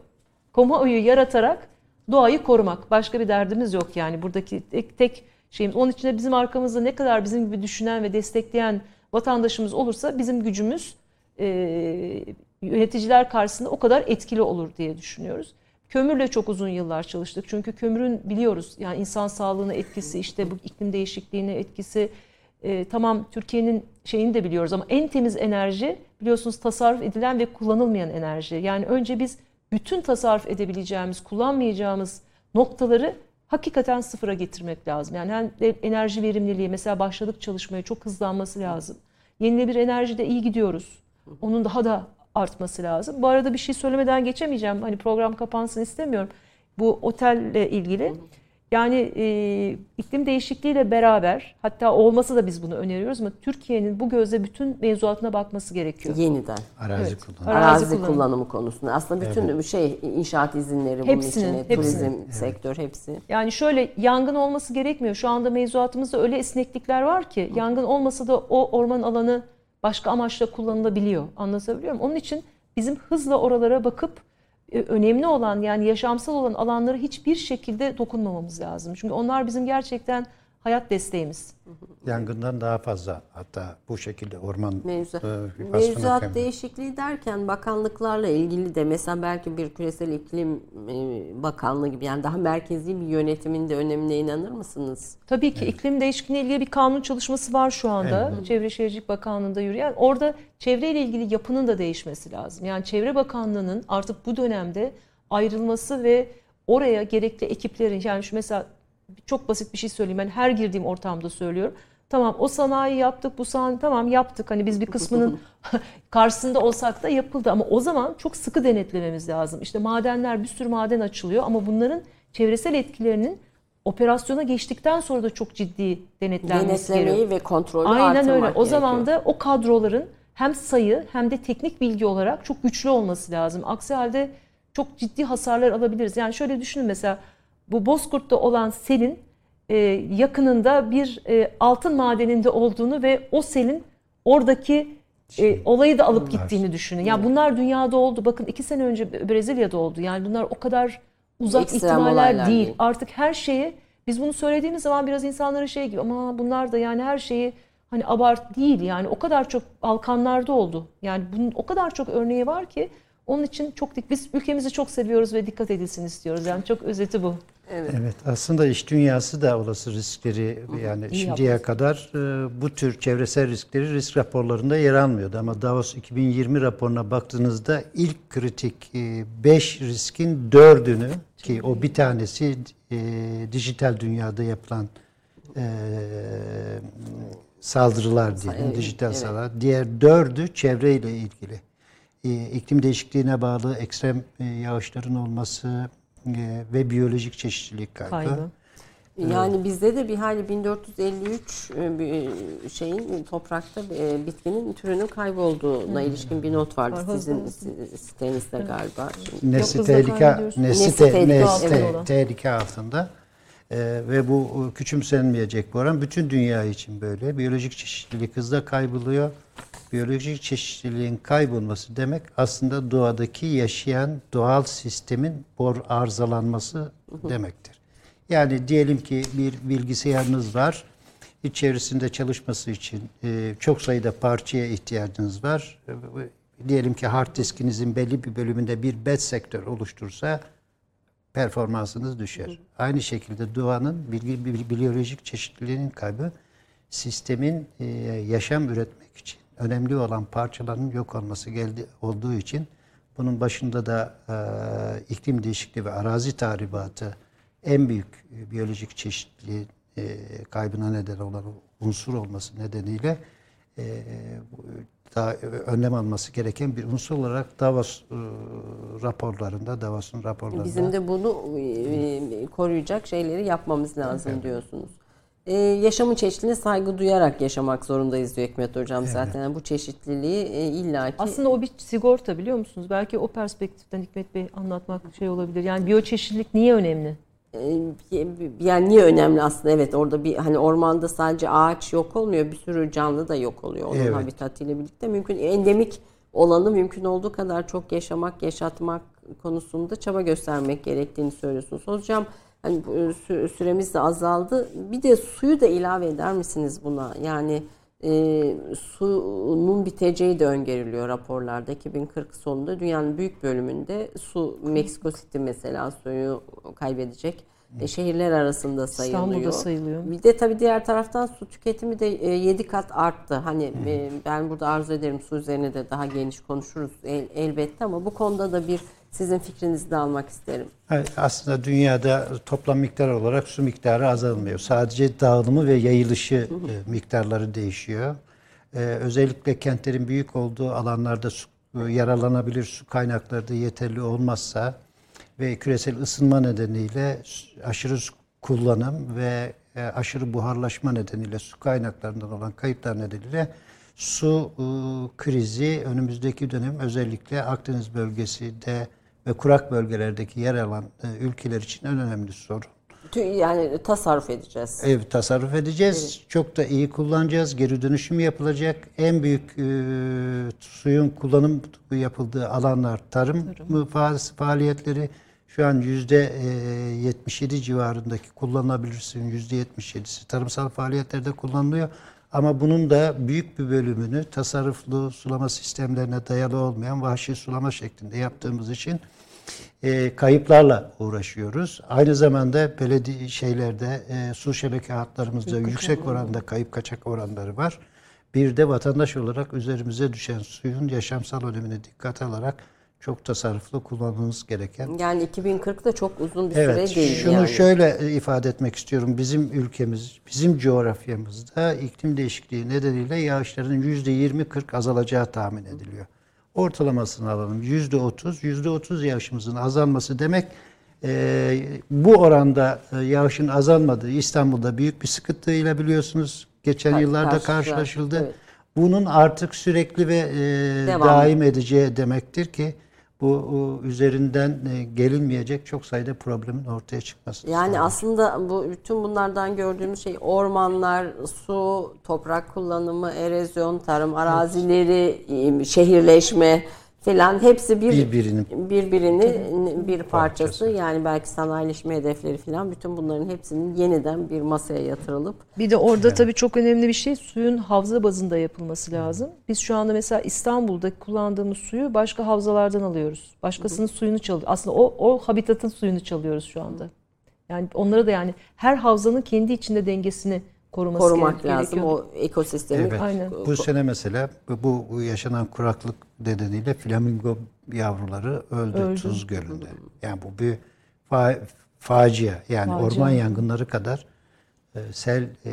kamuoyu yaratarak doğayı korumak. Başka bir derdimiz yok yani buradaki tek, tek şeyimiz. Onun için de bizim arkamızda ne kadar bizim gibi düşünen ve destekleyen vatandaşımız olursa bizim gücümüz e, yöneticiler karşısında o kadar etkili olur diye düşünüyoruz. Kömürle çok uzun yıllar çalıştık. Çünkü kömürün biliyoruz yani insan sağlığına etkisi, işte bu iklim değişikliğine etkisi. e, tamam Türkiye'nin şeyini de biliyoruz ama en temiz enerji biliyorsunuz tasarruf edilen ve kullanılmayan enerji. Yani önce biz bütün tasarruf edebileceğimiz, kullanmayacağımız noktaları hakikaten sıfıra getirmek lazım. Yani hem de enerji verimliliği mesela başladık çalışmaya çok hızlanması lazım. Yenilenebilir enerjide iyi gidiyoruz. Onun daha da artması lazım. Bu arada bir şey söylemeden geçemeyeceğim. Hani program kapansın istemiyorum. Bu otelle ilgili. Yani e, iklim değişikliğiyle beraber hatta olması da biz bunu öneriyoruz ama Türkiye'nin bu gözle bütün mevzuatına bakması gerekiyor. Yeniden. Arazi Evet. kullanımı. Arazi Arazi, kullanımı. kullanımı. konusunda. Aslında bütün şey inşaat izinleri bunun Hepsinin, içine, hepsinin. turizm sektör hepsi. Yani şöyle yangın olması gerekmiyor. Şu anda mevzuatımızda öyle esneklikler var ki yangın olmasa da o orman alanı başka amaçla kullanılabiliyor. Anlatabiliyor muyum? Onun için bizim hızla oralara bakıp e, önemli olan yani yaşamsal olan alanlara hiçbir şekilde dokunmamamız lazım. Çünkü onlar bizim gerçekten hayat desteğimiz. Yangından daha fazla hatta bu şekilde orman Mevzuat, e, mevzuat değişikliği derken bakanlıklarla ilgili de mesela belki bir küresel iklim e, bakanlığı gibi yani daha merkezi bir yönetimin de önemine inanır mısınız? Tabii ki iklim değişikliğine ilgili bir kanun çalışması var şu anda. Çevre Şehircilik Bakanlığı'nda yürüyen. Orada çevreyle ilgili yapının da değişmesi lazım. Yani Çevre Bakanlığı'nın artık bu dönemde ayrılması ve oraya gerekli ekiplerin yani şu mesela çok basit bir şey söyleyeyim. Ben her girdiğim ortamda söylüyorum. Tamam o sanayi yaptık, bu sanayi tamam yaptık. Hani biz bir kısmının karşısında olsak da yapıldı ama o zaman çok sıkı denetlememiz lazım. İşte madenler bir sürü maden açılıyor ama bunların çevresel etkilerinin operasyona geçtikten sonra da çok ciddi denetlenmesi gerekiyor. Denetlemeyi ve kontrolü Aynen artırmak öyle. O gerekiyor. zaman da o kadroların hem sayı hem de teknik bilgi olarak çok güçlü olması lazım. Aksi halde çok ciddi hasarlar alabiliriz. Yani şöyle düşünün mesela bu Bozkurt'ta olan selin e, yakınında bir e, altın madeninde olduğunu ve o selin oradaki e, olayı da alıp gittiğini düşünün. Ya bunlar dünyada oldu. Bakın iki sene önce Brezilya'da oldu. Yani bunlar o kadar uzak Ekstrem ihtimaller değil. değil. Artık her şeyi biz bunu söylediğimiz zaman biraz insanların şey gibi ama bunlar da yani her şeyi hani abart değil yani o kadar çok Balkanlarda oldu. Yani bunun o kadar çok örneği var ki onun için çok dik biz ülkemizi çok seviyoruz ve dikkat edilsin istiyoruz. Yani çok özeti bu. Evet aslında iş dünyası da olası riskleri yani İyi şimdiye yaptınız. kadar e, bu tür çevresel riskleri risk raporlarında yer almıyordu. Ama Davos 2020 raporuna baktığınızda ilk kritik 5 riskin 4'ünü ki o bir tanesi e, dijital dünyada yapılan e, saldırılar diyelim, Evet, dijital evet. saldırılar. Diğer dördü çevreyle ilgili. E, iklim değişikliğine bağlı ekstrem e, yağışların olması e, ve biyolojik çeşitlilik kaybı. Kaybı. Yani bizde de bir hali 1453 e, bir şeyin toprakta e, bitkinin türünün kaybolduğuna ilişkin bir not vardı Var, sizin sitenizde galiba. Nesli tehlike, nesli, Nesli te- tehlike tehlike altında. Ee, ve bu e, küçümsenmeyecek bir oran bütün dünya için böyle. Biyolojik çeşitlilik hızla kayboluyor. Biyolojik çeşitliliğin kaybolması demek aslında doğadaki yaşayan doğal sistemin bor arızalanması demektir. Yani diyelim ki bir bilgisayarınız var. İçerisinde çalışması için e, çok sayıda parçaya ihtiyacınız var. E, Diyelim ki hard diskinizin belli bir bölümünde bir bad sektör oluştursa performansınız düşer. Aynı şekilde doğanın bilgi, bi- biyolojik çeşitliliğinin kaybı sistemin e, yaşam üretmek için önemli olan parçaların yok olması geldi olduğu için bunun başında da e, iklim değişikliği ve arazi tahribatı en büyük e, biyolojik çeşitliliğin e, kaybına neden olan unsur olması nedeniyle daha önlem alması gereken bir unsur olarak Davos e, raporlarında, Davos'un raporlarında Bizim de bunu e, koruyacak şeyleri yapmamız lazım diyorsunuz. E, yaşamın çeşitliliğine saygı duyarak yaşamak zorundayız diyor Hikmet Hocam zaten. Yani bu çeşitliliği e, illaki Aslında o bir sigorta biliyor musunuz? Belki o perspektiften Hikmet Bey anlatmak şey olabilir. Yani biyoçeşitlilik niye önemli? Ee, yani niye önemli aslında? Evet orada bir hani ormanda sadece ağaç yok olmuyor bir sürü canlı da yok oluyor onun Evet. habitatıyla birlikte. Mümkün endemik olanı mümkün olduğu kadar çok yaşamak yaşatmak konusunda çaba göstermek gerektiğini söylüyorsunuz. Hocam hani süremiz de azaldı. Bir de suyu da ilave eder misiniz buna? Yani e, sunun biteceği de öngörülüyor raporlarda 2040 sonunda dünyanın büyük bölümünde su Meksiko City mesela suyu kaybedecek. E, şehirler arasında sayılıyor. İstanbul'da sayılıyor. Bir de tabii diğer taraftan su tüketimi de 7 kat arttı. Hani e, ben burada arzu ederim su üzerine de daha geniş konuşuruz el- elbette ama bu konuda da bir sizin fikrinizi de almak isterim. Aslında dünyada toplam miktar olarak su miktarı azalmıyor. Sadece dağılımı ve yayılışı e, miktarları değişiyor. Ee, özellikle kentlerin büyük olduğu alanlarda su, e, yaralanabilir su kaynakları da yeterli olmazsa ve küresel ısınma nedeniyle aşırı su kullanım ve e, aşırı buharlaşma nedeniyle su kaynaklarından olan kayıplar nedeniyle su e, krizi önümüzdeki dönem özellikle Akdeniz bölgesinde ve kurak bölgelerdeki yer alan e, ülkeler için en önemli sorun. Yani tasarruf edeceğiz. Ev tasarruf edeceğiz. Çok da iyi kullanacağız. Geri dönüşüm yapılacak. En büyük e, suyun kullanım yapıldığı alanlar tarım, fa- faaliyetleri. Şu an yüzde e, 77 civarındaki kullanılabilir suyun yüzde 77'si tarımsal faaliyetlerde kullanılıyor. Ama bunun da büyük bir bölümünü tasarruflu sulama sistemlerine dayalı olmayan vahşi sulama şeklinde yaptığımız için e, kayıplarla uğraşıyoruz. Aynı zamanda belediye şeylerde e, su şebeke hatlarımızda yüksek oranda kayıp kaçak oranları var. Bir de vatandaş olarak üzerimize düşen suyun yaşamsal önemine dikkat alarak çok tasarruflu kullanmamız gereken Yani 2040 da çok uzun bir Evet, süre değil şunu yani. şöyle e, ifade etmek istiyorum. Bizim ülkemiz, bizim coğrafyamızda iklim değişikliği nedeniyle yağışların yüzde 20-40 azalacağı tahmin ediliyor. Ortalamasını alalım. Yüzde 30, yüzde 30 yağışımızın azalması demek e, bu oranda e, yağışın azalmadığı İstanbul'da büyük bir sıkıntıyla biliyorsunuz geçen Kar- yıllarda karşılaşıldı. evet. Bunun artık sürekli ve e, daim edeceği demektir ki bu üzerinden e, gelinmeyecek çok sayıda problemin ortaya çıkması. Yani aslında bu bütün bunlardan gördüğümüz şey ormanlar, su, toprak kullanımı, erozyon, tarım arazileri, şehirleşme filan hepsi bir Birbirinin. birbirini bir parçası. Yani belki sanayileşme hedefleri filan bütün bunların hepsinin yeniden bir masaya yatırılıp Bir de orada tabii çok önemli bir şey suyun havza bazında yapılması lazım. Biz şu anda mesela İstanbul'da kullandığımız suyu başka havzalardan alıyoruz. Başkasının suyunu çalıyoruz. Aslında o, o habitatın suyunu çalıyoruz şu anda. Yani onlara da yani her havzanın kendi içinde dengesini koruması korumak lazım gerekiyor. o ekosistemi. Evet. Aynen. Bu sene mesela bu, bu yaşanan kuraklık nedeniyle flamingo yavruları öldü, Öldü. Tuz Gölü'nde. Yani bu bir fa- facia. Yani Facia. orman yangınları kadar e, sel e,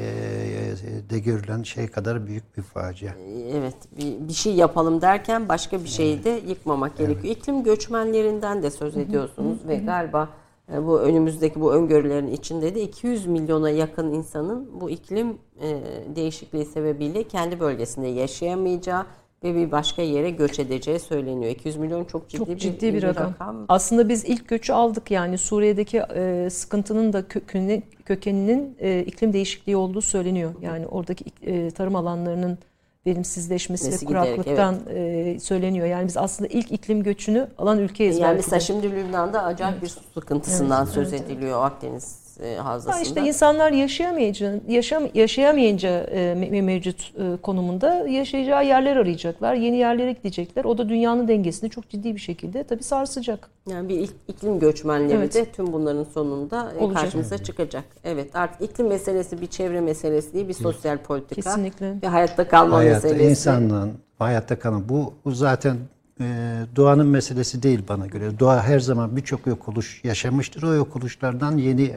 de görülen şey kadar büyük bir facia. Evet bir, bir şey yapalım derken başka bir şeyi de yıkmamak gerekiyor. İklim göçmenlerinden de söz ediyorsunuz ve galiba e, bu önümüzdeki bu öngörülerin içinde de 200 milyona yakın insanın bu iklim e, değişikliği sebebiyle kendi bölgesinde yaşayamayacağı ve bir başka yere göç edeceği söyleniyor. 200 milyon çok ciddi, Çok ciddi bir, rakam. rakam. Aslında biz ilk göçü aldık yani Suriye'deki e, sıkıntının da kökeni, kökeninin e, iklim değişikliği olduğu söyleniyor. Yani oradaki e, tarım alanlarının verimsizleşmesi Nesi ve giderek, kuraklıktan e, söyleniyor. Yani biz aslında ilk iklim göçünü alan ülkeyiz. Yani mesela de. şimdi Lübnan'da acayip bir su sıkıntısından söz ediliyor Akdeniz e, havzasında. işte insanlar yaşayamayınca, yaşam, yaşayamayınca e, me- mevcut e, konumunda yaşayacağı yerler arayacaklar. Yeni yerlere gidecekler. O da dünyanın dengesini çok ciddi bir şekilde tabii sarsacak. Yani bir ik- iklim göçmenleri Evet. de tüm bunların sonunda e, Olacak. karşımıza çıkacak. Evet artık iklim meselesi bir çevre meselesi değil bir sosyal politika. Kesinlikle. Ve hayatta kalma hayatta meselesi. insanlığın hayatta kalan bu, bu zaten e, doğanın meselesi değil bana göre. Doğa her zaman birçok yok oluş yaşamıştır. O yok oluşlardan yeni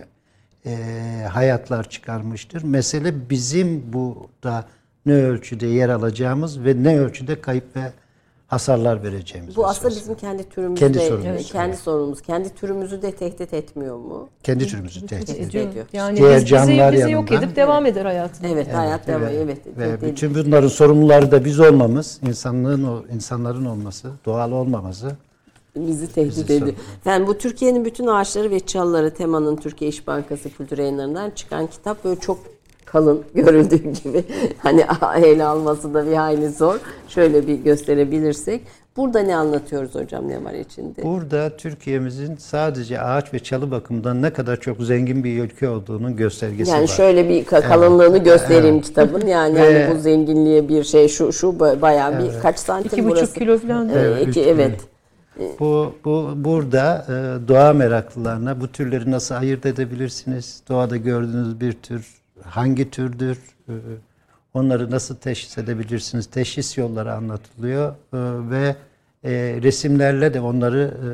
e, hayatlar çıkarmıştır. Mesele bizim burada ne ölçüde yer alacağımız ve ne ölçüde kayıp ve hasarlar vereceğimiz. Bu aslında bizim kendi türümüzü Kendi de, sorunumuz. kendi sorunumuz. Kendi türümüzü de tehdit etmiyor mu? kendi türümüzü tehdit ediyor. ediyor. Ediyor. Yani Diğer biz, bizi, canlılar bizi yok yanında. edip devam eder hayatına. Evet, hayat devam. ve, Evet. ve bütün bunların sorumluları da biz olmamız, insanlığın o insanların olması, doğal olmaması bizi tehdit ediyor. Yani bu Türkiye'nin bütün ağaçları ve çalıları temanın Türkiye İş Bankası kültür yayınlarından çıkan kitap böyle çok kalın görüldüğü gibi hani ele alması da bir hayli zor. Şöyle bir gösterebilirsek. Burada ne anlatıyoruz hocam ne var içinde? Burada Türkiye'mizin sadece ağaç ve çalı bakımından ne kadar çok zengin bir ülke olduğunun göstergesi Yani var. şöyle bir ka- kalınlığını göstereyim kitabın. Yani Ve- hani bu zenginliğe bir şey şu şu ba- bayağı bir kaç santim İki buçuk burası? kilo falan. Ee, Evet, iki- evet. Bu, bu burada e, doğa meraklılarına bu türleri nasıl ayırt edebilirsiniz? Doğada gördüğünüz bir tür hangi türdür? E, onları nasıl teşhis edebilirsiniz? Teşhis yolları anlatılıyor e, ve e, resimlerle de onları e,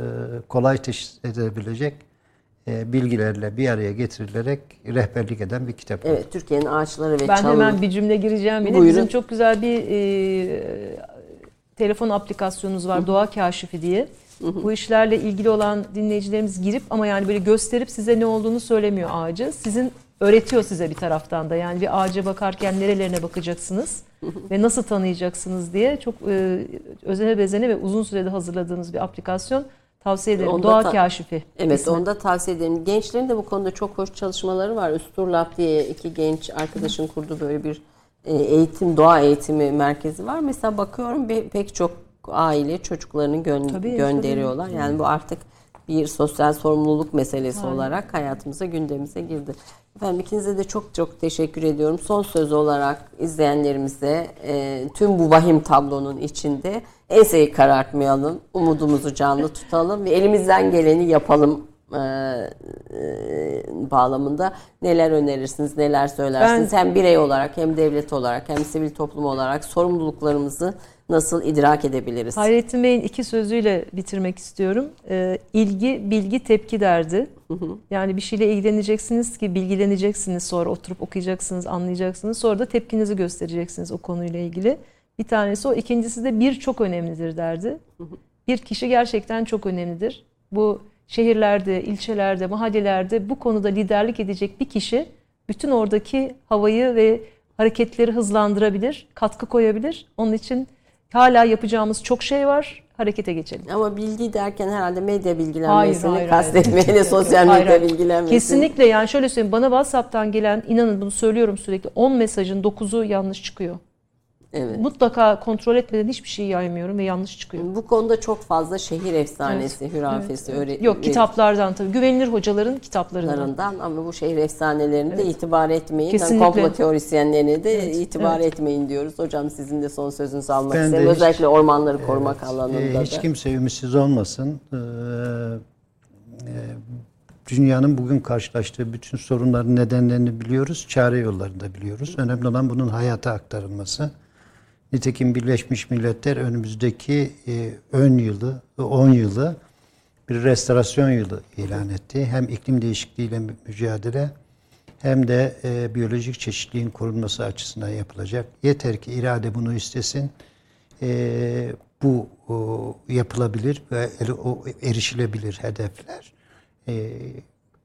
kolay teşhis edebilecek e, bilgilerle bir araya getirilerek rehberlik eden bir kitap. Evet Türkiye'nin ağaçları ve Ben çalı. hemen bir cümle gireceğim yine. Buyurun. Bizim çok güzel bir e, telefon aplikasyonumuz var Doğa Kaşifi diye. Bu işlerle ilgili olan dinleyicilerimiz girip ama yani böyle gösterip size ne olduğunu söylemiyor ağacı. Sizin öğretiyor size bir taraftan da. Yani bir ağaca bakarken nerelerine bakacaksınız ve nasıl tanıyacaksınız diye çok e, özene bezene ve uzun sürede hazırladığımız bir aplikasyon tavsiye ederim. Onda Doğa ta- Kaşifi. Evet ismi. onu da tavsiye ederim. Gençlerin de bu konuda çok hoş çalışmaları var. Üsturlap diye iki genç arkadaşın kurduğu böyle bir eğitim, doğa eğitimi merkezi var. Mesela bakıyorum bir, pek çok aile çocuklarını gön- Tabii, gönderiyorlar. Yani bu artık bir sosyal sorumluluk meselesi olarak hayatımıza, gündemimize girdi. Efendim ikinize de çok çok teşekkür ediyorum. Son söz olarak izleyenlerimize e, tüm bu vahim tablonun içinde enseyi karartmayalım, umudumuzu canlı tutalım ve elimizden geleni yapalım e, e, bağlamında neler önerirsiniz, neler söylersiniz? hem birey olarak hem devlet olarak hem sivil toplum olarak sorumluluklarımızı nasıl idrak edebiliriz? Hayrettin Bey'in iki sözüyle bitirmek istiyorum. Ee, ilgi, bilgi, tepki derdi. Yani bir şeyle ilgileneceksiniz ki bilgileneceksiniz sonra oturup okuyacaksınız, anlayacaksınız. Sonra da tepkinizi göstereceksiniz o konuyla ilgili. Bir tanesi o. ikincisi de bir çok önemlidir derdi. Bir kişi gerçekten çok önemlidir. Bu şehirlerde, ilçelerde, mahallelerde bu konuda liderlik edecek bir kişi bütün oradaki havayı ve hareketleri hızlandırabilir, katkı koyabilir. Onun için hala yapacağımız çok şey var. Harekete geçelim. Ama bilgi derken herhalde medya bilgilenmesini kastetmeyle sosyal medya hayır. bilgilenmesini. Kesinlikle yani şöyle söyleyeyim bana WhatsApp'tan gelen inanın bunu söylüyorum sürekli 10 mesajın 9'u yanlış çıkıyor. Evet. Mutlaka kontrol etmeden hiçbir şey yaymıyorum ve yanlış çıkıyor. Bu konuda çok fazla şehir efsanesi, hürafesi, öğre- Yok kitaplardan tabii güvenilir hocaların kitaplarından. ama bu şehir efsanelerine de itibar etmeyin. Kesinlikle. Komplo teorisyenlerine de Evet, itibar evet. etmeyin diyoruz. Hocam sizin de son sözünüzü almak Ben isterim. hiç- Özellikle ormanları korumak alanında Ee, hiç da. kimse ümitsiz olmasın. Ee, e, dünyanın bugün karşılaştığı bütün sorunların nedenlerini biliyoruz, çare yollarını da biliyoruz. Önemli olan bunun hayata aktarılması. Nitekim Birleşmiş Milletler önümüzdeki e, ön yılı, 10 yılı bir restorasyon yılı ilan etti. Hem iklim değişikliğiyle mü- mücadele hem de e, biyolojik çeşitliliğin korunması açısından yapılacak. Yeter ki irade bunu istesin. E, bu o, yapılabilir ve el- o erişilebilir hedefler. E,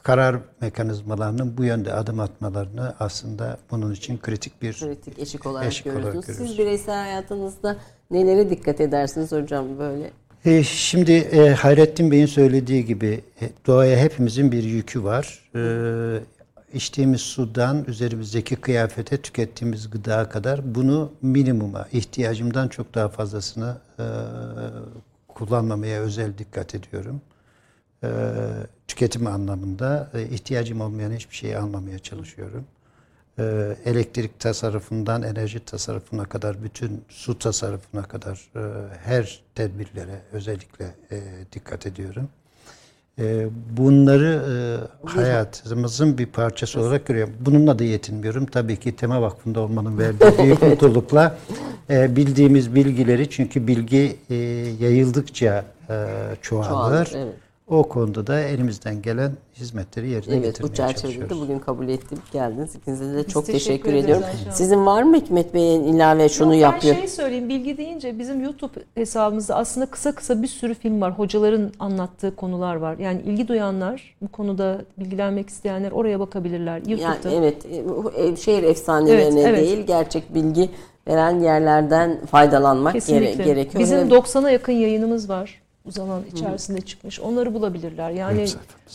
karar mekanizmalarının bu yönde adım atmalarını aslında bunun için kritik bir Kritik eşik olarak Eşik olarak görüyorsunuz. görüyoruz. Siz bireysel hayatınızda nelere dikkat edersiniz hocam böyle? E, şimdi e, Hayrettin Bey'in söylediği gibi e, doğaya hepimizin bir yükü var. E, içtiğimiz sudan üzerimizdeki kıyafete tükettiğimiz gıdaya kadar bunu minimuma, ihtiyacımdan çok daha fazlasını e, kullanmamaya özel dikkat ediyorum. E, tüketim anlamında e, ihtiyacım olmayan hiçbir şeyi almamaya çalışıyorum. E, elektrik tasarrufundan enerji tasarrufuna kadar, bütün su tasarrufuna kadar e, her tedbirlere özellikle dikkat ediyorum. Bunları hayatımızın bir parçası olarak görüyorum. Bununla da yetinmiyorum. Tabii ki Tema Vakfı'nda olmanın verdiği büyük mutlulukla bildiğimiz bilgileri çünkü bilgi yayıldıkça çoğalır. Çoğalır, evet. O konuda da elimizden gelen hizmetleri yerine Evet getirmeye bu çerçevede de çalışıyoruz. bugün kabul ettik geldiniz. İkinize de çok teşekkür teşekkür, ediyorum. Ayşe. Sizin var mı Hikmet Bey'in ilave şunu Yok, yapıyor? Ben şey söyleyeyim bilgi deyince bizim YouTube hesabımızda aslında kısa kısa bir sürü film var. Hocaların anlattığı konular var. Yani ilgi duyanlar bu konuda bilgilenmek isteyenler oraya bakabilirler. Yani YouTube'da. evet e, bu e, şehir efsanelerine Evet, evet. değil gerçek bilgi veren yerlerden faydalanmak gere- Kesinlikle. gerekiyor. Bizim Ve 90'a yakın yayınımız var. Bu zaman içerisinde çıkmış. Onları bulabilirler. Yani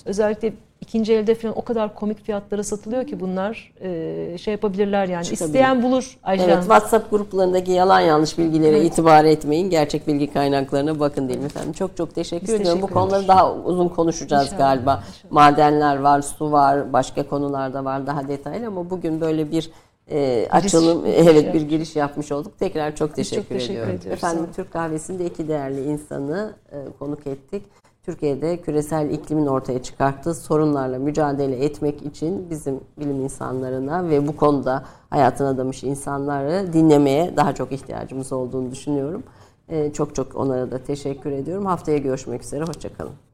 özellikle ikinci elde falan o kadar komik fiyatlara satılıyor ki bunlar e, şey yapabilirler yani. Çıkabilir. İsteyen bulur Ayşe Evet. WhatsApp gruplarındaki yalan yanlış bilgilere itibar etmeyin. Gerçek bilgi kaynaklarına bakın diyeyim efendim. Çok çok teşekkür Biz ediyorum. Bu teşekkür konuları daha uzun konuşacağız İnşallah, galiba. Madenler var, su var, başka konularda var daha detaylı ama bugün böyle bir e, açılım, giriş evet bir giriş yapmış olduk. Tekrar çok teşekkür, çok teşekkür ediyorum. ediyoruz. Efendim. Türk kahvesinde iki değerli insanı e, konuk ettik. Türkiye'de küresel iklimin ortaya çıkarttığı sorunlarla mücadele etmek için bizim bilim insanlarına ve bu konuda hayatını adamış insanları dinlemeye daha çok ihtiyacımız olduğunu düşünüyorum. E, çok çok onlara da teşekkür ediyorum. Haftaya görüşmek üzere. Hoşçakalın.